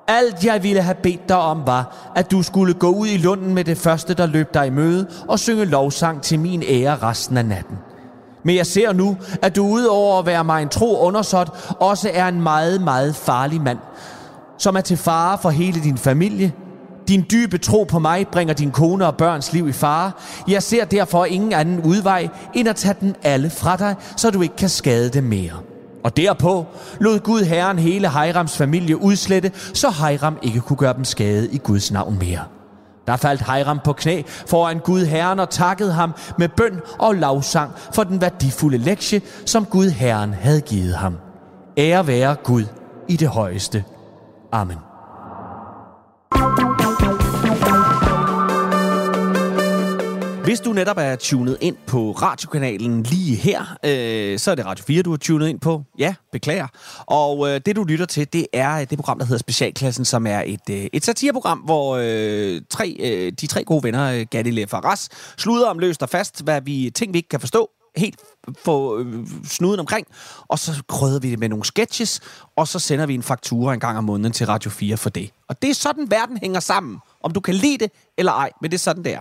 alt jeg ville have bedt dig om var, at du skulle gå ud i lunden med det første, der løb dig i møde, og synge lovsang til min ære resten af natten. Men jeg ser nu, at du udover at være mig en tro undersåt, også er en meget, meget farlig mand, som er til fare for hele din familie. Din dybe tro på mig bringer din kone og børns liv i fare. Jeg ser derfor ingen anden udvej, end at tage dem alle fra dig, så du ikke kan skade dem mere. Og derpå lod Gud Herren hele Hejrams familie udslette, så Hejram ikke kunne gøre dem skade i Guds navn mere. Der faldt Hejram på knæ foran Gud Herren og takkede ham med bøn og lavsang for den værdifulde lektie, som Gud Herren havde givet ham. Ære være Gud i det højeste. Amen. Hvis du netop er tunet ind på radiokanalen lige her, øh, så er det Radio 4, du er tunet ind på. Ja, beklager. Og øh, det, du lytter til, det er øh, det program, der hedder Specialklassen, som er et, øh, et satireprogram, hvor øh, tre, øh, de tre gode venner, øh, Gatti, Leff og Ras, sluder om løst og fast, hvad vi ting, vi ikke kan forstå, helt få øh, snuden omkring, og så krydder vi det med nogle sketches, og så sender vi en faktura en gang om måneden til Radio 4 for det. Og det er sådan, verden hænger sammen om du kan lide det eller ej, men det er sådan, det er.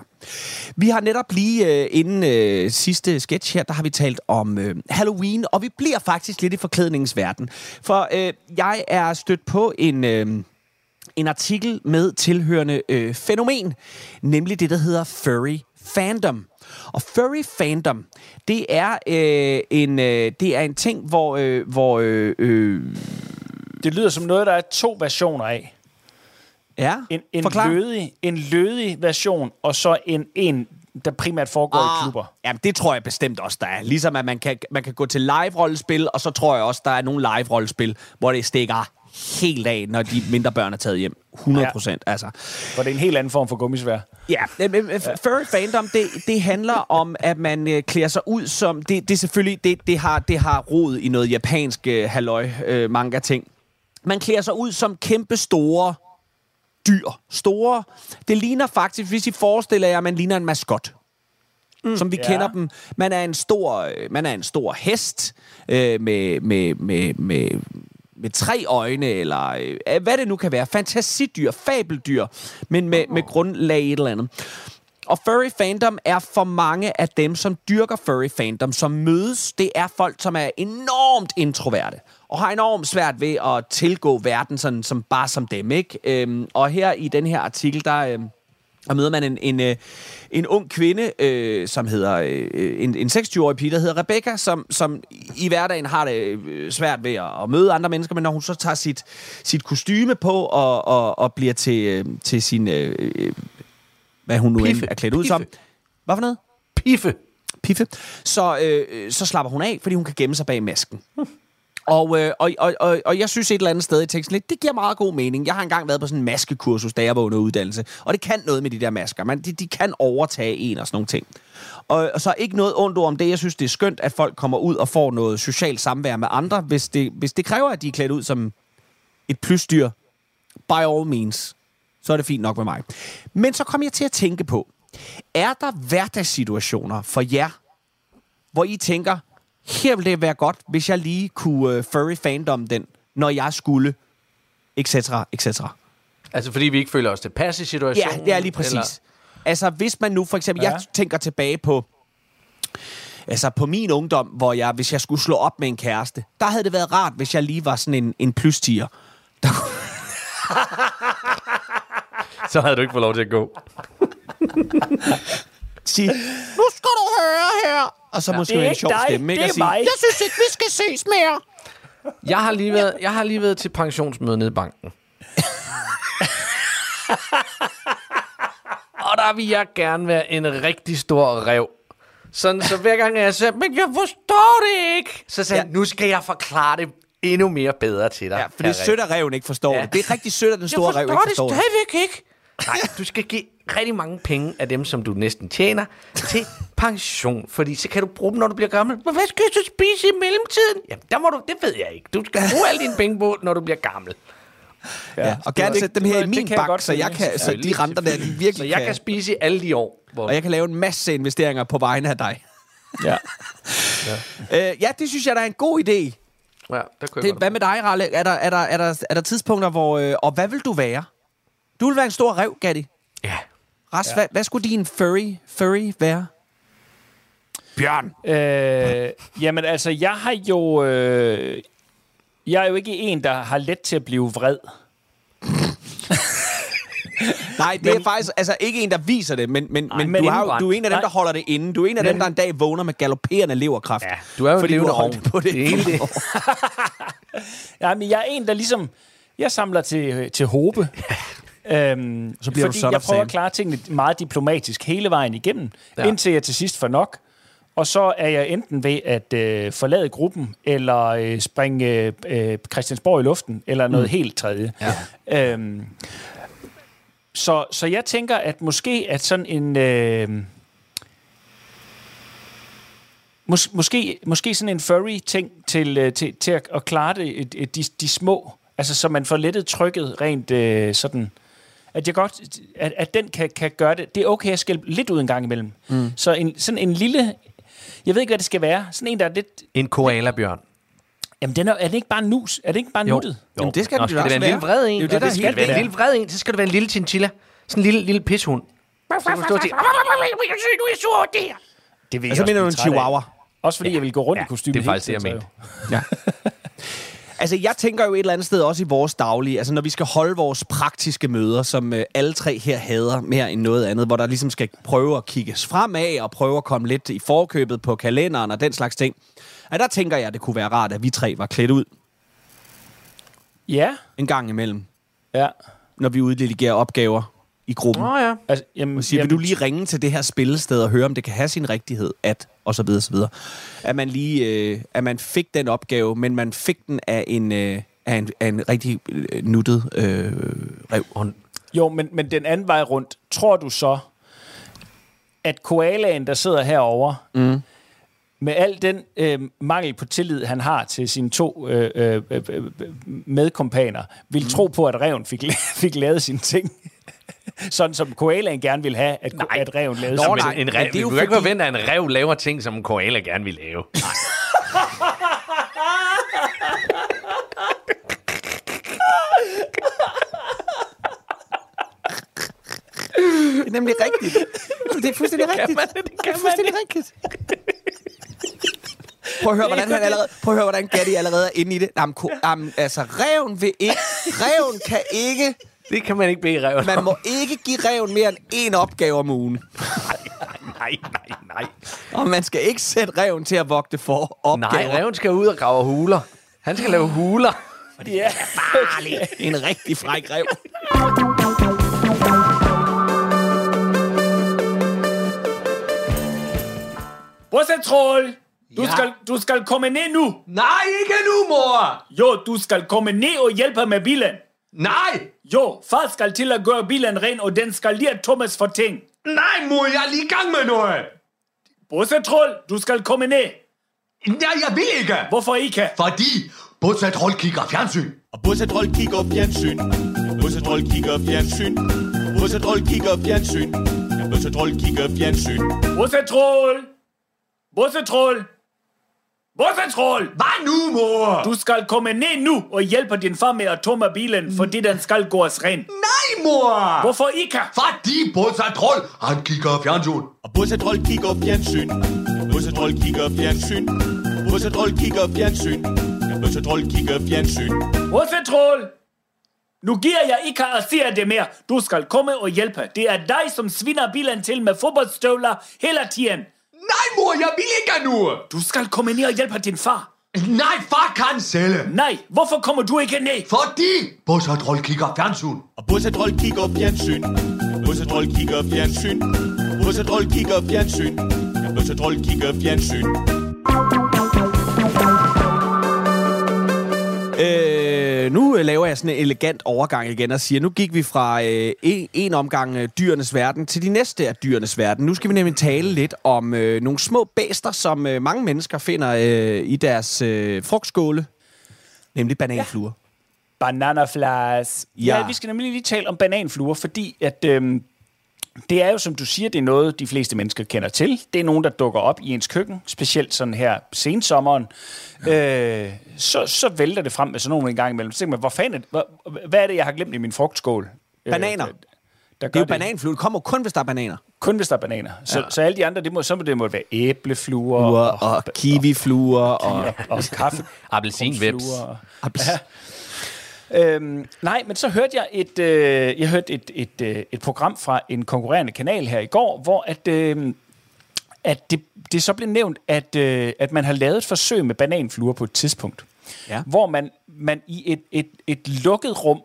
Vi har netop lige øh, inden øh, sidste sketch her, der har vi talt om øh, Halloween, og vi bliver faktisk lidt i forklædningens verden. For øh, jeg er stødt på en... Øh, en artikel med tilhørende øh, fænomen, nemlig det, der hedder furry fandom. Og furry fandom, det er øh, en øh, det er en ting, hvor øh, hvor øh, øh, Det lyder som noget, der er to versioner af ja, En, en, forklar. lødig, en lødig version, og så en, en der primært foregår i klubber. Jamen, det tror jeg bestemt også, der er. Ligesom at man kan, man kan gå til live-rollespil, og så tror jeg også, der er nogle live-rollespil, hvor det stikker helt af, når de mindre børn er taget hjem. 100 procent, ja. altså. For det er en helt anden form for gummisvær. Ja, furry fandom, det, det handler om, at man øh, klæder sig ud som... Det, det selvfølgelig... Det, det, har, det har rod i noget japansk øh, halløj øh. Man klæder sig ud som kæmpe store dyr. Store... Det ligner faktisk, hvis I forestiller jer, at man ligner en maskot. Mm, som vi Ja. kender dem. Man er en stor, øh, man er en stor hest øh, med, med, med, med, med tre øjne, eller øh, hvad det nu kan være. Fantasidyr, fabeldyr, men med, med grundlag et eller andet. Og furry fandom er for mange af dem, som dyrker furry fandom, som mødes. Det er folk, som er enormt introverte og har enormt svært ved at tilgå verden sådan, som bare som dem. Ikke? Øhm, og her i den her artikel, der, øhm, der møder man en, en, øh, en ung kvinde, øh, som hedder øh, en, en 26-årig pige, der hedder Rebecca, som, som i hverdagen har det øh, svært ved at, at møde andre mennesker, men når hun så tager sit, sit kostyme på og, og, og bliver til, øh, til sin... Øh, hvad hun nu end Piffe. er klædt ud som. Piffe. Hvad for noget? Piffe. Piffe. Så, øh, så slapper hun af, fordi hun kan gemme sig bag masken. Og, øh, og, og, og, og jeg synes et eller andet sted i teksten lidt, det giver meget god mening. Jeg har engang været på sådan en maskekursus, da jeg var under uddannelse. Og det kan noget med de der masker. Man, de, de kan overtage en og sådan nogle ting. Og, og så ikke noget ondt ord om det. Jeg synes, det er skønt, at folk kommer ud og får noget socialt samvær med andre, hvis det, hvis det kræver, at de er klædt ud som et plysdyr. By all means. Så er det fint nok med mig. Men så kom jeg til at tænke på, er der hverdagssituationer for jer, hvor I tænker, her ville det være godt, hvis jeg lige kunne uh, furry fandom den, når jeg skulle, etc., etc. Altså, fordi vi ikke føler os tilpas i Ja, situationen? det er lige præcis. Eller? Altså, hvis man nu for eksempel, ja. Ja. jeg tænker tilbage på, altså på min ungdom, hvor jeg, hvis jeg skulle slå op med en kæreste, der havde det været rart, hvis jeg lige var sådan en, en plystiger. Der, Så havde du ikke fået lov til at gå. sige, nu skal du høre her. Og så ja, måske er en ikke sjov dig, stemme, ikke? det er sige, mig. Jeg synes ikke, vi skal ses mere. Jeg har lige været, jeg har lige været til pensionsmøde nede i banken. og der vil jeg gerne være en rigtig stor rev. Sådan, så hver gang jeg siger, men jeg forstår det ikke. Så sagde ja. Nu skal jeg forklare det endnu mere bedre til dig. Ja, for det er sødt, at reven ikke forstår Ja. det. Det er rigtig sødt, at den Jeg store rev forstår ikke det forstår det. stadigvæk ikke. Nej, du skal give rigtig mange penge af dem, som du næsten tjener, til pension. Fordi så kan du bruge dem, når du bliver gammel. Men hvad skal jeg så spise i mellemtiden? Jamen, der må du, det ved jeg ikke. Du skal bruge alle dine penge på, når du bliver gammel. Ja, og gerne sætte dem det- her i min jeg bank, så, jeg kan, så de renter der, de virkelig Så jeg kan kan. spise i alle de år. Hvor... Og jeg kan lave en masse investeringer på vegne af dig. Ja. Øh, ja, det synes jeg, der er en god idé. Ja, der kunne Det, jeg hvad med dig, Ralle? Er der, er der, er der, er der tidspunkter, hvor... Øh, og hvad vil du være? Du vil være en stor rev, Gatti. Ja. Ras, ja. hvad, hvad skulle din furry, furry være? Bjørn. Øh, jamen altså, jeg har jo... Øh, jeg er jo ikke en, der har let til at blive vred. Nej, det er faktisk altså, ikke en, der viser det, men, men, men, men du, har, du er en af dem, Nej. der holder det inde. Du er en af dem, der en dag vågner med galopperende leverkraft. Ja, du er jo en fordi du levende har på det. Det det. Ja, men jeg er en, der ligesom... Jeg samler til, til håbe. Øhm, Så bliver du fordi son jeg prøver at klare tingene meget diplomatisk hele vejen igennem, Ja. indtil jeg til sidst får nok. Og så er jeg enten ved at øh, forlade gruppen, eller øh, springe øh, Christiansborg i luften, eller noget mm. helt tredje. Ja. Øhm, så, så jeg tænker, at måske at sådan en... Øh, mås, måske, måske sådan en furry-ting til, øh, til, til at, at klare det, et, et, de, de små. Altså, så man får lettet trykket rent øh, sådan... At jeg godt, at, at den kan, kan gøre det. Det er okay at skælpe lidt ud en gang imellem. Mm. Så en, sådan en lille... Jeg ved ikke, hvad det skal være. Sådan en, der er lidt... En koala-bjørn. Jamen, den er, er det ikke bare nus? Er det ikke bare Jo. nuttet? Jamen, det skal Nå, skal jo det være en lille vred en? Det er jo det, der er skal det være en lille vred en, så skal det være en lille chinchilla. Sådan en lille, lille pishund. Så kan du stå og sige, Det vil Altså, også mener du en chihuahua? Også fordi ja. jeg vil gå rundt Ja, i kostyme det er hele faktisk det, jeg så jo. Altså, jeg tænker jo et eller andet sted også i vores daglige, altså når vi skal holde vores praktiske møder, som øh, alle tre her hader mere end noget andet, hvor der ligesom skal prøve at kigges fremad og prøve at komme lidt i forkøbet på kalenderen og den slags ting. Og der tænker jeg, at det kunne være rart, at vi tre var klædt ud Ja, en gang imellem, ja. når vi uddelegerer opgaver i gruppen. Åh ja. Altså, jamen, Og siger, vil du lige ringe til det her spillested og høre, om det kan have sin rigtighed, at, og så videre, så videre. At man lige, øh, at man fik den opgave, men man fik den af en, øh, af en, af en rigtig øh, nuttet øh, rev. Jo, men, men den anden vej rundt, tror du så, at koalaen, der sidder herovre, mm. med al den øh, mangel på tillid, han har til sine to øh, øh, øh, øh, medkompaner, vil mm. tro på, at reven fik, fik lavet sine ting? Sådan som koalaen gerne vil have, at, Nej. at reven lavede Nå, nej, en men rev, det er jo du kan ikke forvente, at en rev laver ting, som en koala gerne vil lave. Det er nemlig rigtigt. Det er fuldstændig rigtigt. man det? Det kan er fuldstændig rigtigt. Prøv at høre, hvordan han allerede, prøv at høre, hvordan Gatti allerede er inde i det. Jamen, ko, jamen, altså, reven vil ikke, reven kan ikke, Det kan man ikke bede reven man om. må ikke give reven mere end én opgave om ugen. Nej, nej, nej. Og man skal ikke sætte reven til at vogte for opgaver. Nej, reven skal ud og grave huler. Han skal lave huler. Ja, En rigtig fræk rev. Brødsentrol! Du, ja. skal, du skal komme ned nu! Nej, ikke nu, mor! Jo, du skal komme ned og hjælpe med bilen. Nej! Jo, far skal til at gøre bilen ren, og den skal lige Thomas for ting. Nej, mor, jeg er lige i gang med noget! Brødsentrol, du skal komme ned. Nej, jeg vil ikke! Hvorfor ikke? Fordi Botsat kigger fjernsyn. Og Bussetroll kigger fjernsyn. Bussetroll kigger fjernsyn. Bussetroll kigger fjernsyn. Bussetroll kigger fjernsyn. Brødsentrol! Brødsentrol! Brødsentrol! Hvad nu, mor? Du skal komme ned nu og hjælpe din far med at tømme bilen, fordi den skal gås ren. Nej, mor! Hvorfor ikke? Fordi Botsat han kigger fjernsyn. Og Bussetroll kigger fjernsyn. Bussetroll kigger fjernsyn. Bussetroll kigger fjernsyn. Bussetroll kigger fjernsyn. Brødsentrol! Nu giver jeg ikke at sige det mere. Du skal komme og hjælpe. Det er dig, som svinder bilen til med fodboldstøvler hele tiden. Nej, mor, jeg vil ikke nu! Du skal komme ned og hjælpe din far. Nej, far kan sælge. Nej, hvorfor kommer du ikke ned? Fordi Botsat kigger fjernsyn. Og Bussetroll kigger fjernsyn. Bussetroll kigger fjernsyn. Bussetroll kigger fjernsyn. Bussetroll kigger fjernsyn. Øh, nu øh, laver jeg sådan en elegant overgang igen og siger, nu gik vi fra øh, en, en omgang øh, dyrenes verden til de næste af dyrenes verden. Nu skal vi nemlig tale lidt om øh, nogle små bæster, som øh, mange mennesker finder øh, i deres øh, frugtskåle, nemlig bananfluer. Bananaflas. Ja. Ja. ja, vi skal nemlig lige tale om bananfluer, fordi at... Øhm, det er jo, som du siger, det er noget, de fleste mennesker kender til. Det er nogen, der dukker op i ens køkken, specielt sådan her sensommeren. Ja. Øh, så, så vælter det frem med sådan nogle en gang imellem. Så tænker man, hvor fanden hvor, hvad er det, jeg har glemt i min frugtskål? Bananer. Øh, der Det er jo bananfluer. Det kommer kun, hvis der er bananer. Kun hvis der er bananer. Så, ja. så alle de andre, det må, så må det må være æblefluer Fluer og kiwifluer og... og, og kaffe. Appelsinveps. Fluer. Øhm, nej, men så hørte jeg et, øh, jeg hørte et, et, øh, et program fra en konkurrerende kanal her i går, hvor at, øh, at det, det så blev nævnt, at, øh, at man har lavet et forsøg med bananfluer på et tidspunkt. Ja. Hvor man, man i et, et, et lukket rum,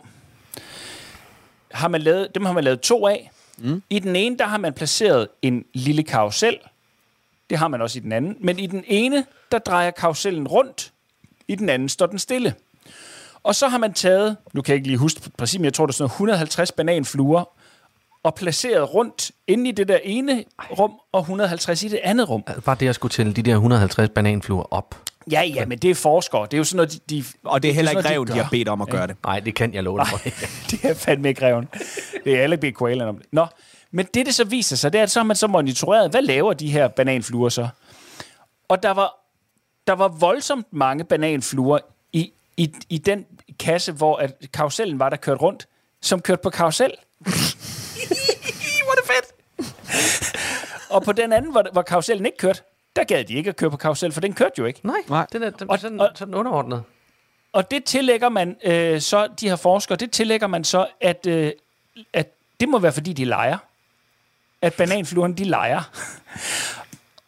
har man lavet, dem har man lavet to af. Mm. I den ene, der har man placeret en lille karusel. Det har man også i den anden. Men i den ene, der drejer karusellen rundt. I den anden står den stille. Og så har man taget, nu kan jeg ikke lige huske præcis, men jeg tror, det er sådan noget 150 bananfluer, og placeret rundt inde i det der ene rum, og 150 i det andet rum. Bare det at skulle tælle de der 150 bananfluer op. Ja, ja, men det er forskere. Det er jo sådan noget, de... de Og det er heller ikke noget, reven, de gør. har bedt om at gøre det. Nej, det kan jeg love dig for. det er fandme ikke reven. Det er alle bedt koalaen om det. Nå, men det, det så viser sig, det er, at så har man så monitoreret, hvad laver de her bananfluer så? Og der var, der var voldsomt mange bananfluer i, i den kasse, hvor at karusellen var, der kørte rundt, som kørte på karusel. Hvor er det fedt! og på den anden, hvor, hvor karusellen ikke kørte, der gad de ikke at køre på karusel, for den kørte jo ikke. Nej, Nej. den er den, og, sådan, og, sådan underordnet. Og det tillægger man øh, så, de her forskere, det tillægger man så, at, øh, at det må være, fordi de leger. At bananfluerne, de leger.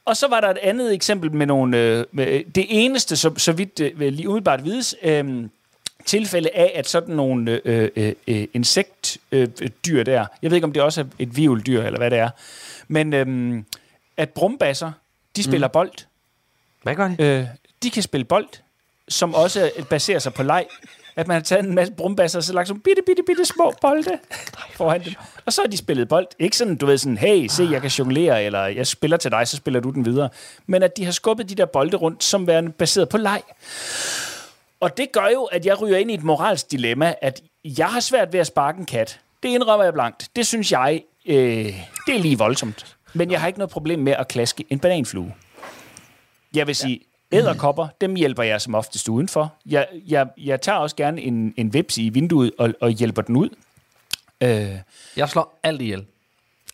Og så var der et andet eksempel med nogle... Øh, med, det eneste, så, så vidt øh, lige umiddelbart vides, øh, tilfælde af, at sådan nogle øh, øh, øh, insektdyr øh, dyr der, jeg ved ikke, om det også er et vivldyr, eller hvad det er, men øh, at brumbasser, de spiller mm. bold. Hvad gør de? Øh, de kan spille bold, som også baserer sig på leg. At man har taget en masse brumbasser og så lagt sådan bitte, bitte, bitte små bolde foran dem. Og så har de spillet bold. Ikke sådan, du ved sådan, hey, se, jeg kan jonglere, eller jeg spiller til dig, så spiller du den videre. Men at de har skubbet de der bolde rundt, som værende baseret på leg. Og det gør jo, at jeg ryger ind i et moralsk dilemma, at jeg har svært ved at sparke en kat. Det indrømmer jeg blankt. Det synes jeg, øh, det er lige voldsomt. Men jeg har ikke noget problem med at klaske en bananflue. Jeg vil sige, æderkopper, dem hjælper jeg som oftest udenfor. Jeg, jeg, jeg tager også gerne en, en vips i vinduet og, og hjælper den ud. Øh, Jeg slår alt ihjel.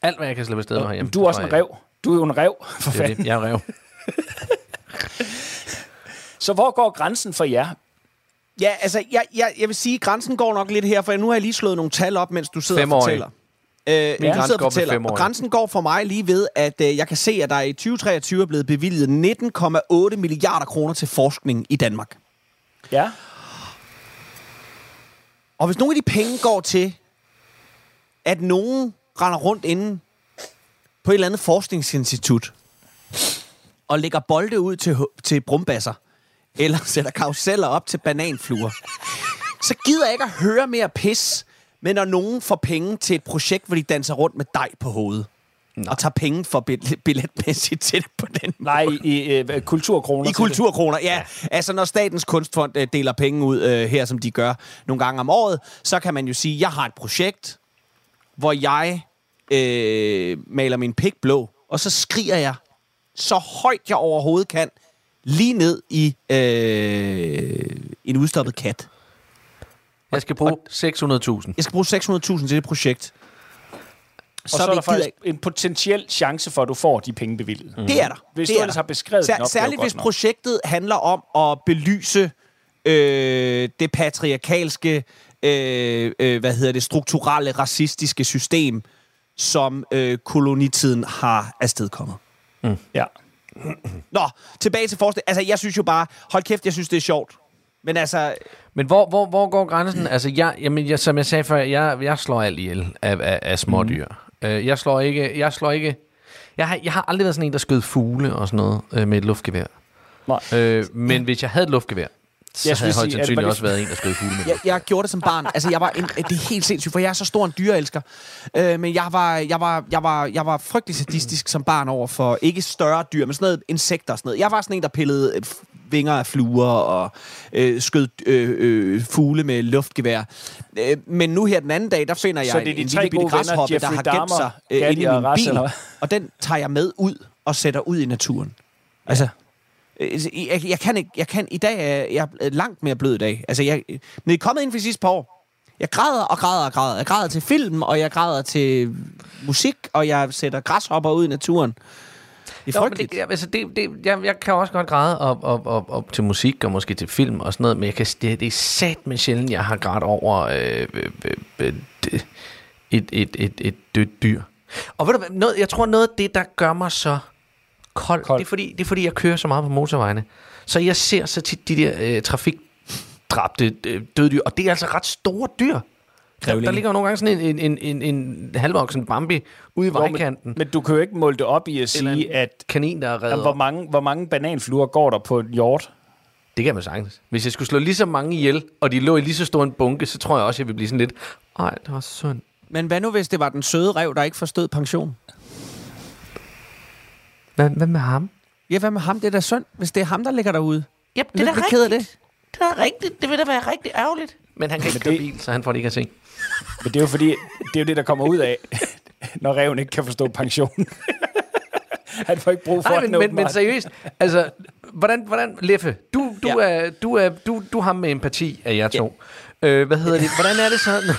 Alt, hvad jeg kan slippe afsted med herhjemme. du er også en rev. Du er jo en rev, for. Det er fanden. det. Jeg er rev. Så hvor går grænsen for jer? Ja, altså, jeg, jeg, jeg vil sige, at grænsen går nok lidt her, for nu har jeg lige slået nogle tal op, mens du sidder og fortæller. Øh, Min grænse går fortæller. Og grænsen går for mig lige ved, at øh, jeg kan se, at der i 2023 er blevet bevilget 19,8 milliarder kroner til forskning i Danmark. Ja, Og hvis nogle af de penge går til, at nogen render rundt inde på et eller andet forskningsinstitut og lægger bolde ud til, til brumbasser, eller sætter karuseller op til bananfluer, så gider jeg ikke at høre mere pis, men når nogen får penge til et projekt, hvor de danser rundt med dej på hovedet, og tager penge for bil- billetmæssigt til det på den nej, i, øh, kulturkroner. i kulturkroner, ja. ja. Altså, når Statens Kunstfond øh, deler penge ud øh, her, som de gør nogle gange om året, så kan man jo sige, jeg har et projekt, hvor jeg øh, maler min pik blå, og så skriger jeg så højt jeg overhovedet kan, lige ned i øh, en udstoppet kat. Jeg skal bruge 600.000. Jeg skal bruge 600.000 til det projekt. Og så, så er der faktisk en potentiel chance for, at du får de penge bevilget. Mm. Det er der. Hvis det du er ellers der. har beskrevet Sær- den opgave Særligt hvis nok. projektet handler om at belyse øh, det patriarkalske, øh, øh, hvad hedder det, strukturelle, racistiske system, som øh, kolonitiden har afstedkommet. Ja. Nå, tilbage til forskning. Altså, jeg synes jo bare, hold kæft, jeg synes, det er sjovt. Men altså, Men hvor, hvor, hvor går grænsen? Altså, jeg, jamen, jeg, som jeg sagde før, jeg, jeg slår alt ihjel af, af, af smådyr. Mm. Uh, jeg slår ikke... Jeg slår ikke... Jeg har, jeg har aldrig været sådan en, der skød fugle og sådan noget uh, med et luftgevær. Nej. Uh, men hvis jeg havde et luftgevær, så Jeg havde højst sandsynligt bare også været en, der skød fugle med. jeg, jeg gjorde det som barn. Altså, jeg var en, det er helt sindssygt, for jeg er så stor en dyreelsker. Øh, men jeg var, jeg, var, jeg, var, jeg var frygtelig sadistisk som barn over for ikke større dyr, men sådan noget insekter og sådan noget. Jeg var sådan en, der pillede øh, vinger af fluer og øh, skød øh, øh, fugle med luftgevær. Øh, men nu her den anden dag, der finder jeg Så det er en, de en tre lille bitte gode venner, græshoppe, der har gemt sig øh, inde i og min bil. Og den tager jeg med ud og sætter ud i naturen. Altså, Øh, jeg, jeg, kan ikke, jeg kan, i dag er jeg er langt mere blød i dag. Altså, jeg, men det er kommet ind for de sidste par år. Jeg græder og græder og græder. Jeg græder til film, og jeg græder til musik, og jeg sætter græshopper ud i naturen. Det er Jo, men frygteligt. det, jeg, altså det, det, jeg, jeg kan også godt græde op, op, op, op til musik og måske til film og sådan noget, men jeg kan, det, det er sat med sjældent, jeg har grædt over øh, øh, øh, øh, det- et, et, et, et dødt dyr. Og ved du noget, jeg tror noget af det, der gør mig så kold, Kold. Det, er fordi, det er fordi, jeg kører så meget på motorvejene. Så jeg ser så tit de der øh, trafikdræbte øh, døde dyr, og det er altså ret store dyr. Der, der ligger jo nogle gange sådan en, en, en, en, en halvvoksen Bambi ude i men, vejkanten. men du kan jo ikke måle det op i at Eller sige, en at, kanin, der er reddet at hvor, mange, hvor mange bananfluer går der på en hjort. Det kan man sagtens. Hvis jeg skulle slå lige så mange ihjel, og de lå i lige så stor en bunke, så tror jeg også, jeg ville blive sådan lidt, ej, det var synd. Men hvad nu, hvis det var den søde rev, der ikke forstod pension? Hvad, hvad med ham? Ja, hvad med ham? Det er da synd, hvis det er ham, der ligger derude. Ja, det er da ked af det. Det er rigtigt. Det vil da være rigtig ærgerligt. Men han kan ikke køre bil, så han får det ikke at se. Men det er jo fordi, det er jo det, der kommer ud af, når reven ikke kan forstå pension. Han får ikke brug for Nej, den, men, men, men åbenbart. seriøst. Altså, hvordan, hvordan Leffe, du, du, Ja. er, du, er, du, du har med empati af jer to. Øh, hvad hedder det? Hvordan er det så?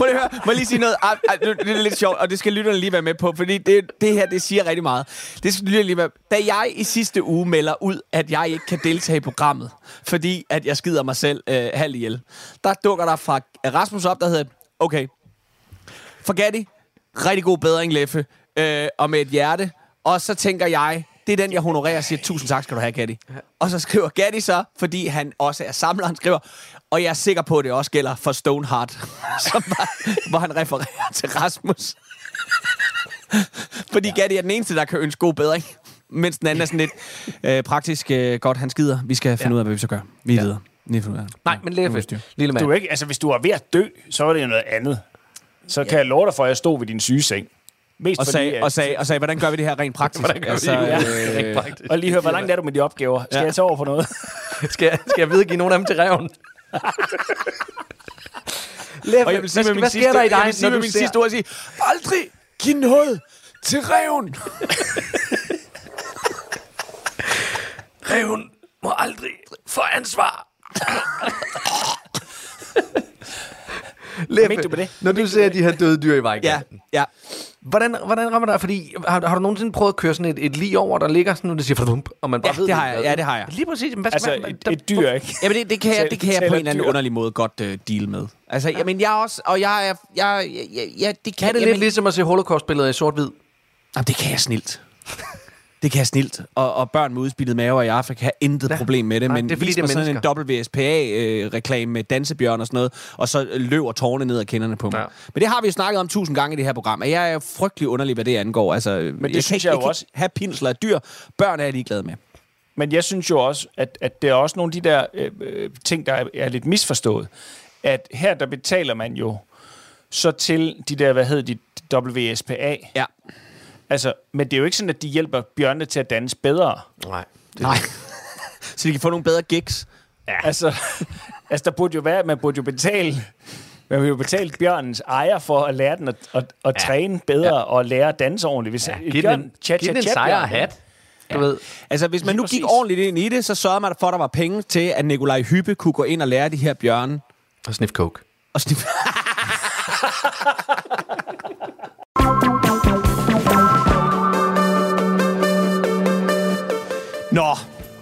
Prøv lige at høre. Må jeg lige sige noget? Ah, ah, det er lidt sjovt, og det skal lytterne lige være med på, fordi det, det her, det siger rigtig meget. Det skal lytterne lige være Da jeg i sidste uge melder ud, at jeg ikke kan deltage i programmet, fordi at jeg skider mig selv øh, halv ihjel, der dukker der fra Rasmus op, der hedder, okay, for Gatti, rigtig god bedring, Leffe, øh, og med et hjerte. Og så tænker jeg, det er den, jeg honorerer og siger, tusind tak skal du have, Gatti. Og så skriver Gatti så, fordi han også er samler, han skriver, og jeg er sikker på, at det også gælder for Stoneheart, som var, hvor han refererer til Rasmus. fordi Gatti er den eneste, der kan ønske god bedring. Mens den anden er sådan lidt øh, praktisk øh, godt, han skider. Vi skal finde ja. ud af, hvad vi så gør. Vi er ja. videre. Lige af det. Nej, men er styr. lille mand. Du er ikke, altså, hvis du er ved at dø, så er det jo noget andet. Så kan jeg love dig for, at jeg stod ved din syge seng. Mest Og fordi, sagde, at- og, sagde, og sagde, hvordan gør vi det her rent praktisk? Hvordan gør vi det? øh, Rigtig praktisk. Og lige høre, hvor langt er du med de opgaver? Skal Ja. jeg tage over på noget? Skal jeg, skal jeg videregive nogle af dem til reven? Leffe, Og jeg vil sige hvad, med hvad sidste, sker der i dig, jeg vil sige når med du min ser... sidste ord, sige, aldrig giv noget til reven. Reven må aldrig få ansvar. Leffe, du med det? når du ser de her døde dyr i vejkanten, Ja, ja. hvordan, hvordan rammer dig? Fordi har, har du nogensinde prøvet at køre sådan et, et lige over, der ligger sådan, nu det siger fadump, og man bare Ja, ved det har jeg. Ja, det har jeg. Lige præcis. Men hvad, Altså, hvad, et, et dyr, ikke? Jamen, det, det kan jeg, det kan jeg på en eller anden underlig måde godt uh, deal med. Altså, jamen, jeg også, og jeg er, jeg, jeg, jeg, jeg det kan, er det jamen, lidt ligesom at se holocaust-billeder i sort-hvid? Jamen, det kan jeg snilt. Det kan jeg snilt. Og, og børn med udspillet maver i Afrika har intet Ja. problem med det. Nej, men det er fordi, det er sådan en WSPA-reklame med dansebjørn og sådan noget, og så løber tårne ned ad kinderne på mig. Ja. Men det har vi jo snakket om tusind gange i det her program, og jeg er frygtelig underlig, hvad det angår. Altså, Men det synes jeg jo jeg kan også- have pinsler af dyr. Børn er jeg ligeglade med. Men jeg synes jo også, at, at der er også nogle af de der øh, øh, ting, der er, er lidt misforstået. At her, der betaler man jo så til de der, hvad hedder de, WSPA. Ja. Altså, men det er jo ikke sådan, at de hjælper bjørnene til at danse bedre. Nej. Nej. så de kan få nogle bedre gigs. Ja. Altså, altså, der burde jo være, man burde jo betale, man vil jo betale bjørnens ejer for at lære den at, at, at ja. træne bedre ja. og lære at danse ordentligt. Hvis ja, Giv den, en- giv den en sejr hat. Du ved. Altså, hvis man Lige nu gik præcis. ordentligt ind i det, så sørgede man for, at der var penge til, at Nikolaj Hyppe kunne gå ind og lære de her bjørne Og sniff coke. og sniffe. Nå,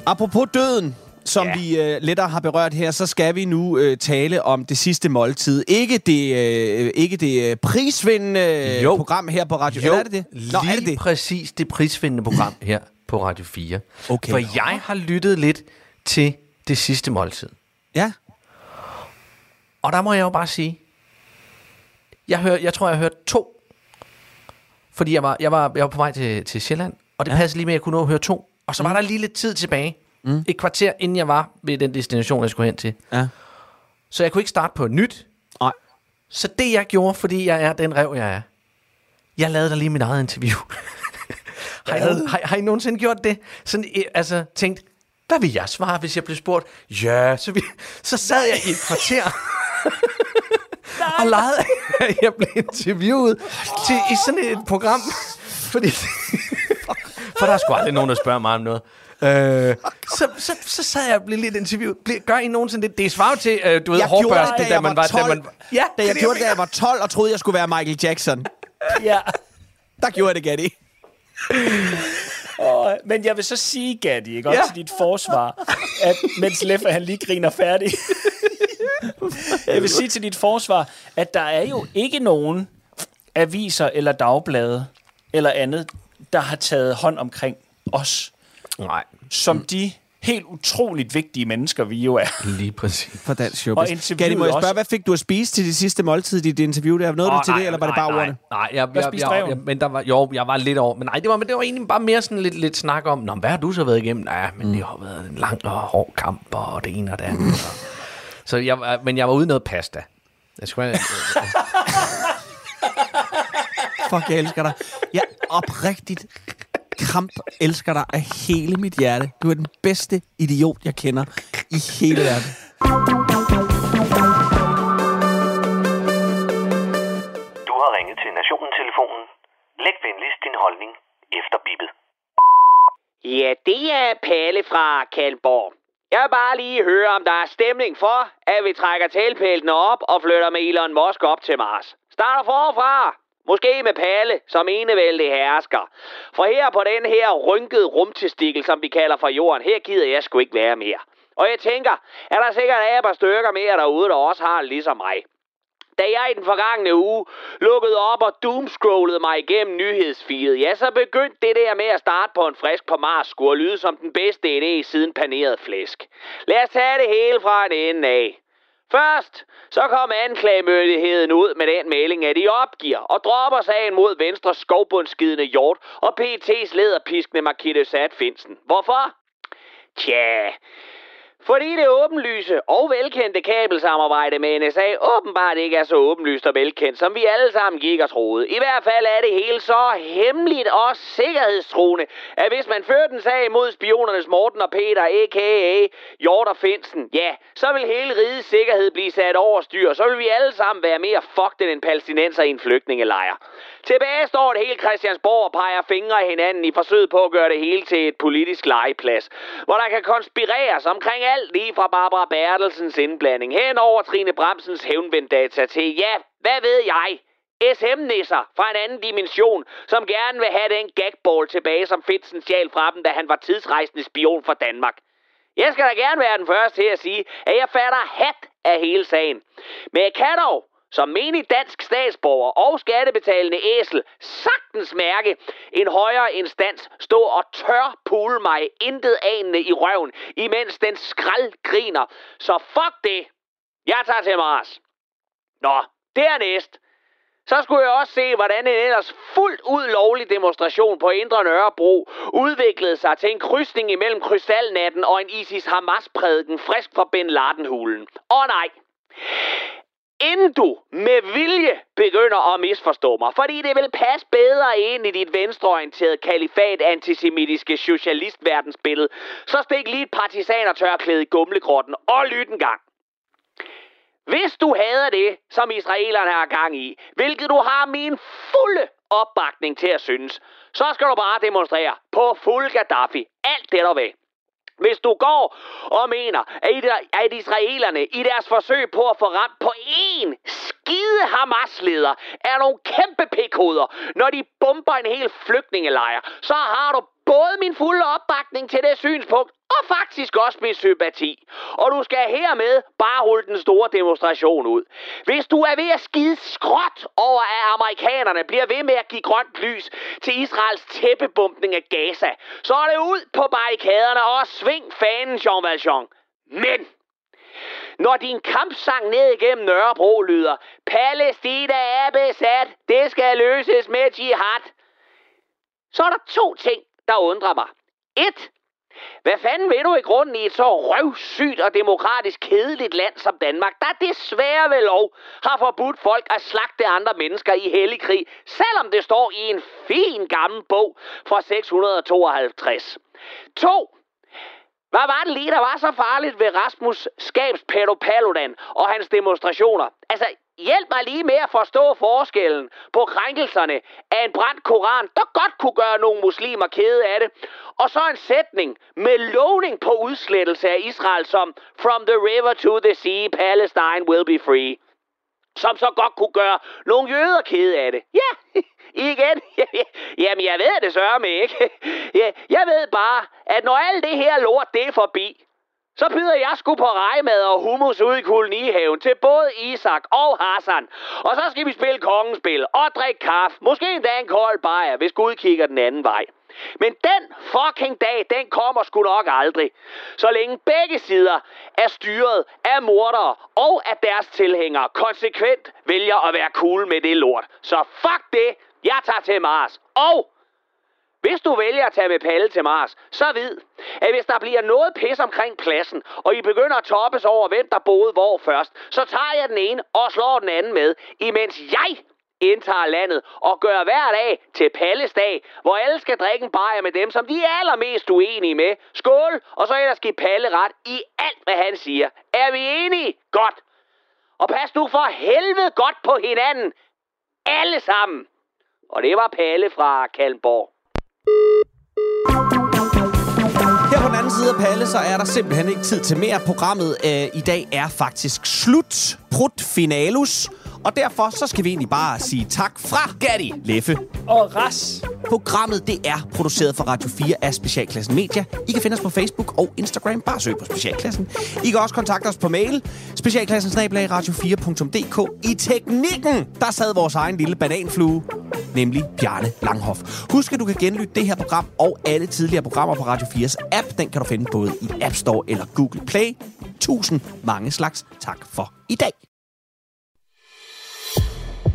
apropos døden, som ja. vi øh, lettere har berørt her, så skal vi nu øh, tale om det sidste måltid. Ikke det, øh, ikke det øh, prisvindende Jo. program her på Radio. Jo, Eller er det det? Nå, lige er det det? præcis det prisvindende program her på Radio 4. Okay. For jeg har lyttet lidt til det sidste måltid. Ja. Og der må jeg jo bare sige, jeg, hør, jeg tror, jeg har hørt to. Fordi jeg var, jeg var, jeg var på vej til, til Sjælland, og det ja. passede lige med, at jeg kunne nå at høre to. Og så var der lige lidt tid tilbage. Mm. Et kvarter, inden jeg var ved den destination, jeg skulle hen til. Ja. Så jeg kunne ikke starte på et nyt. Nej. Så det, jeg gjorde, fordi jeg er den rev, jeg er, jeg lavede da lige mit eget interview. har, I, har, har I nogensinde gjort det? Sådan, altså, tænkt, hvad vil jeg svare, hvis jeg blev spurgt? Ja, så, vi, så sad jeg i et kvarter og legede, at jeg blev interviewet til, i sådan et program. Fordi, for der er sgu aldrig nogen, der spørger mig om noget. Øh, så, så, så sad jeg og blev lidt interviewet. Ble, gør I nogensinde det? Det svarer til, øh, du ved, Jeg det, hårbørsten, da jeg var 12. Da man, ja, Da jeg det, gjorde det, da jeg var 12 og troede, jeg skulle være Michael Jackson. Ja. Der gjorde jeg det, Gatti. Og, men jeg vil så sige, Gatti, ikke, også Ja. til dit forsvar, at mens Leffe han lige griner færdig. jeg vil sige til dit forsvar, at der er jo ikke nogen aviser eller dagblade eller andet, der har taget hånd omkring os, Nej, som de helt utroligt vigtige mennesker, vi jo er. lige præcis. For dansk Og showbiz. interviewet Gatti, må jeg spørge, også. hvad fik du at spise til det sidste måltid i dit interview der? Nåede du til det, eller var det bare nej, ordene? Nej, jeg, jeg, jeg, ræven? jeg, men der var, jo, jeg var lidt over. Men nej, det var, men det var egentlig bare mere sådan lidt, lidt snak om, Nå, hvad har du så været igennem? Nej, men det har været en lang og hård kamp, og det ene og det andet. og- så jeg, var- men jeg var ude i noget pasta. Jeg skulle, Fuck, jeg elsker dig. Jeg oprigtigt kramp elsker dig af hele mit hjerte. Du er den bedste idiot, jeg kender i hele verden. Du har ringet til Nationen-telefonen. Læg venligst din holdning efter bippet. Ja, det er Palle fra Kalborg. Jeg vil bare lige høre, om der er stemning for, at vi trækker tælpæltene op og flytter med Elon Musk op til Mars. Starter forfra. Måske med Palle som enevældig hersker. For her på den her rynkede rumtestikkel, som vi kalder for jorden, her gider jeg sgu ikke være mere. Og jeg tænker, er der sikkert er par stykker mere derude, der også har ligesom mig. Da jeg i den forgangne uge lukkede op og doomscrollede mig igennem nyhedsfeedet, ja, så begyndte det der med at starte på en frisk på Mars skulle lyde som den bedste idé siden paneret flæsk. Lad os tage det hele fra en ende af. Først så kom anklagemyndigheden ud med den melding, at de opgiver og dropper sagen mod Venstre skovbundskidende hjort og PT's lederpiskende Markitte Sat Finsen. Hvorfor? Tja, fordi det åbenlyse og velkendte kabelsamarbejde med NSA åbenbart ikke er så åbenlyst og velkendt, som vi alle sammen gik og troede. I hvert fald er det hele så hemmeligt og sikkerhedstruende, at hvis man førte en sag mod spionernes Morten og Peter, a.k.a. Hjort og Finsen, ja, så vil hele rigets sikkerhed blive sat over styr, så vil vi alle sammen være mere fucked end en palæstinenser i en flygtningelejr. Tilbage står det hele Christiansborg og peger fingre af hinanden i forsøget på at gøre det hele til et politisk legeplads, hvor der kan konspireres omkring alt lige fra Barbara Bertelsens indblanding hen over Trine Bremsens hævnvenddata til, ja, hvad ved jeg, SM-nisser fra en anden dimension, som gerne vil have den gagball tilbage, som Finsen stjal fra dem, da han var tidsrejsende spion for Danmark. Jeg skal da gerne være den første til at sige, at jeg fatter hat af hele sagen. Men jeg kan dog som menig dansk statsborger og skattebetalende æsel sagtens mærke en højere instans stå og tør pule mig intet anende i røven, imens den skrald griner. Så fuck det. Jeg tager til Mars. Nå, dernæst. Så skulle jeg også se, hvordan en ellers fuldt ud lovlig demonstration på Indre Nørrebro udviklede sig til en krydsning imellem krystalnatten og en ISIS-Hamas-prædiken frisk fra Ben Laden-hulen. Åh nej, inden du med vilje begynder at misforstå mig, fordi det vil passe bedre ind i dit venstreorienterede kalifat antisemitiske socialistverdensbillede, så stik lige et partisanertørklæde i gumlekrotten og lyt en gang. Hvis du hader det, som israelerne har gang i, hvilket du har min fulde opbakning til at synes, så skal du bare demonstrere på fuld Gaddafi. Alt det der vil. Hvis du går og mener, at israelerne i deres forsøg på at få ramt på én skide Hamas-leder er nogle kæmpe pikhoveder, når de bomber en hel flygtningelejr, så har du både min fulde opbakning til det synspunkt, og faktisk også min sympati. Og du skal hermed bare holde den store demonstration ud. Hvis du er ved at skide skråt over, at amerikanerne bliver ved med at give grønt lys til Israels tæppebumpning af Gaza, så er det ud på barrikaderne og sving fanen, Jean Valjean. Men når din kampsang ned igennem Nørrebro lyder, Palæstina er besat, det skal løses med jihad, så er der to ting, der undrer mig. Et, hvad fanden vil du i grunden i et så røvsygt og demokratisk kedeligt land som Danmark, der desværre ved lov har forbudt folk at slagte andre mennesker i hellig krig, selvom det står i en fin gammel bog fra 652. 2. Hvad var det lige, der var så farligt ved Rasmus Skabs Paludan og hans demonstrationer? Altså, hjælp mig lige med at forstå forskellen på krænkelserne af en brændt koran, der godt kunne gøre nogle muslimer kede af det, og så en sætning med lovning på udslettelse af Israel som From the river to the sea, Palestine will be free. Som så godt kunne gøre nogle jøder kede af det. Ja, igen. Jamen, jeg ved det sørme ikke. Jeg ved bare, at når alt det her lort det er forbi, så byder jeg sgu på rejmad og hummus ud i kolonihaven til både Isak og Hassan. Og så skal vi spille kongespil og drikke kaffe. Måske endda en kold bajer, hvis Gud kigger den anden vej. Men den fucking dag, den kommer sgu nok aldrig. Så længe begge sider er styret af mordere og af deres tilhængere konsekvent vælger at være cool med det lort. Så fuck det, jeg tager til Mars. Og hvis du vælger at tage med Palle til Mars, så vid, at hvis der bliver noget pis omkring pladsen, og I begynder at toppes over, hvem der boede hvor først, så tager jeg den ene og slår den anden med, imens jeg indtager landet og gør hver dag til Palles dag, hvor alle skal drikke en bajer med dem, som de er allermest uenige med. Skål, og så ellers give Palle ret i alt, hvad han siger. Er vi enige? Godt. Og pas nu for helvede godt på hinanden. Alle sammen. Og det var Palle fra Kalmborg. Her på den anden side af Palle, så er der simpelthen ikke tid til mere. Programmet øh, i dag er faktisk slut. Prut finalus. Og derfor så skal vi egentlig bare sige tak fra Gatti, Leffe Og ras. Programmet det er produceret for Radio 4 af Specialklassen Media. I kan finde os på Facebook og Instagram. Bare søg på Specialklassen. I kan også kontakte os på mail. Specialklassen radio4.dk. I teknikken, der sad vores egen lille bananflue, nemlig Bjarne Langhoff. Husk, at du kan genlytte det her program og alle tidligere programmer på Radio 4's app. Den kan du finde både i App Store eller Google Play. Tusind mange slags tak for i dag.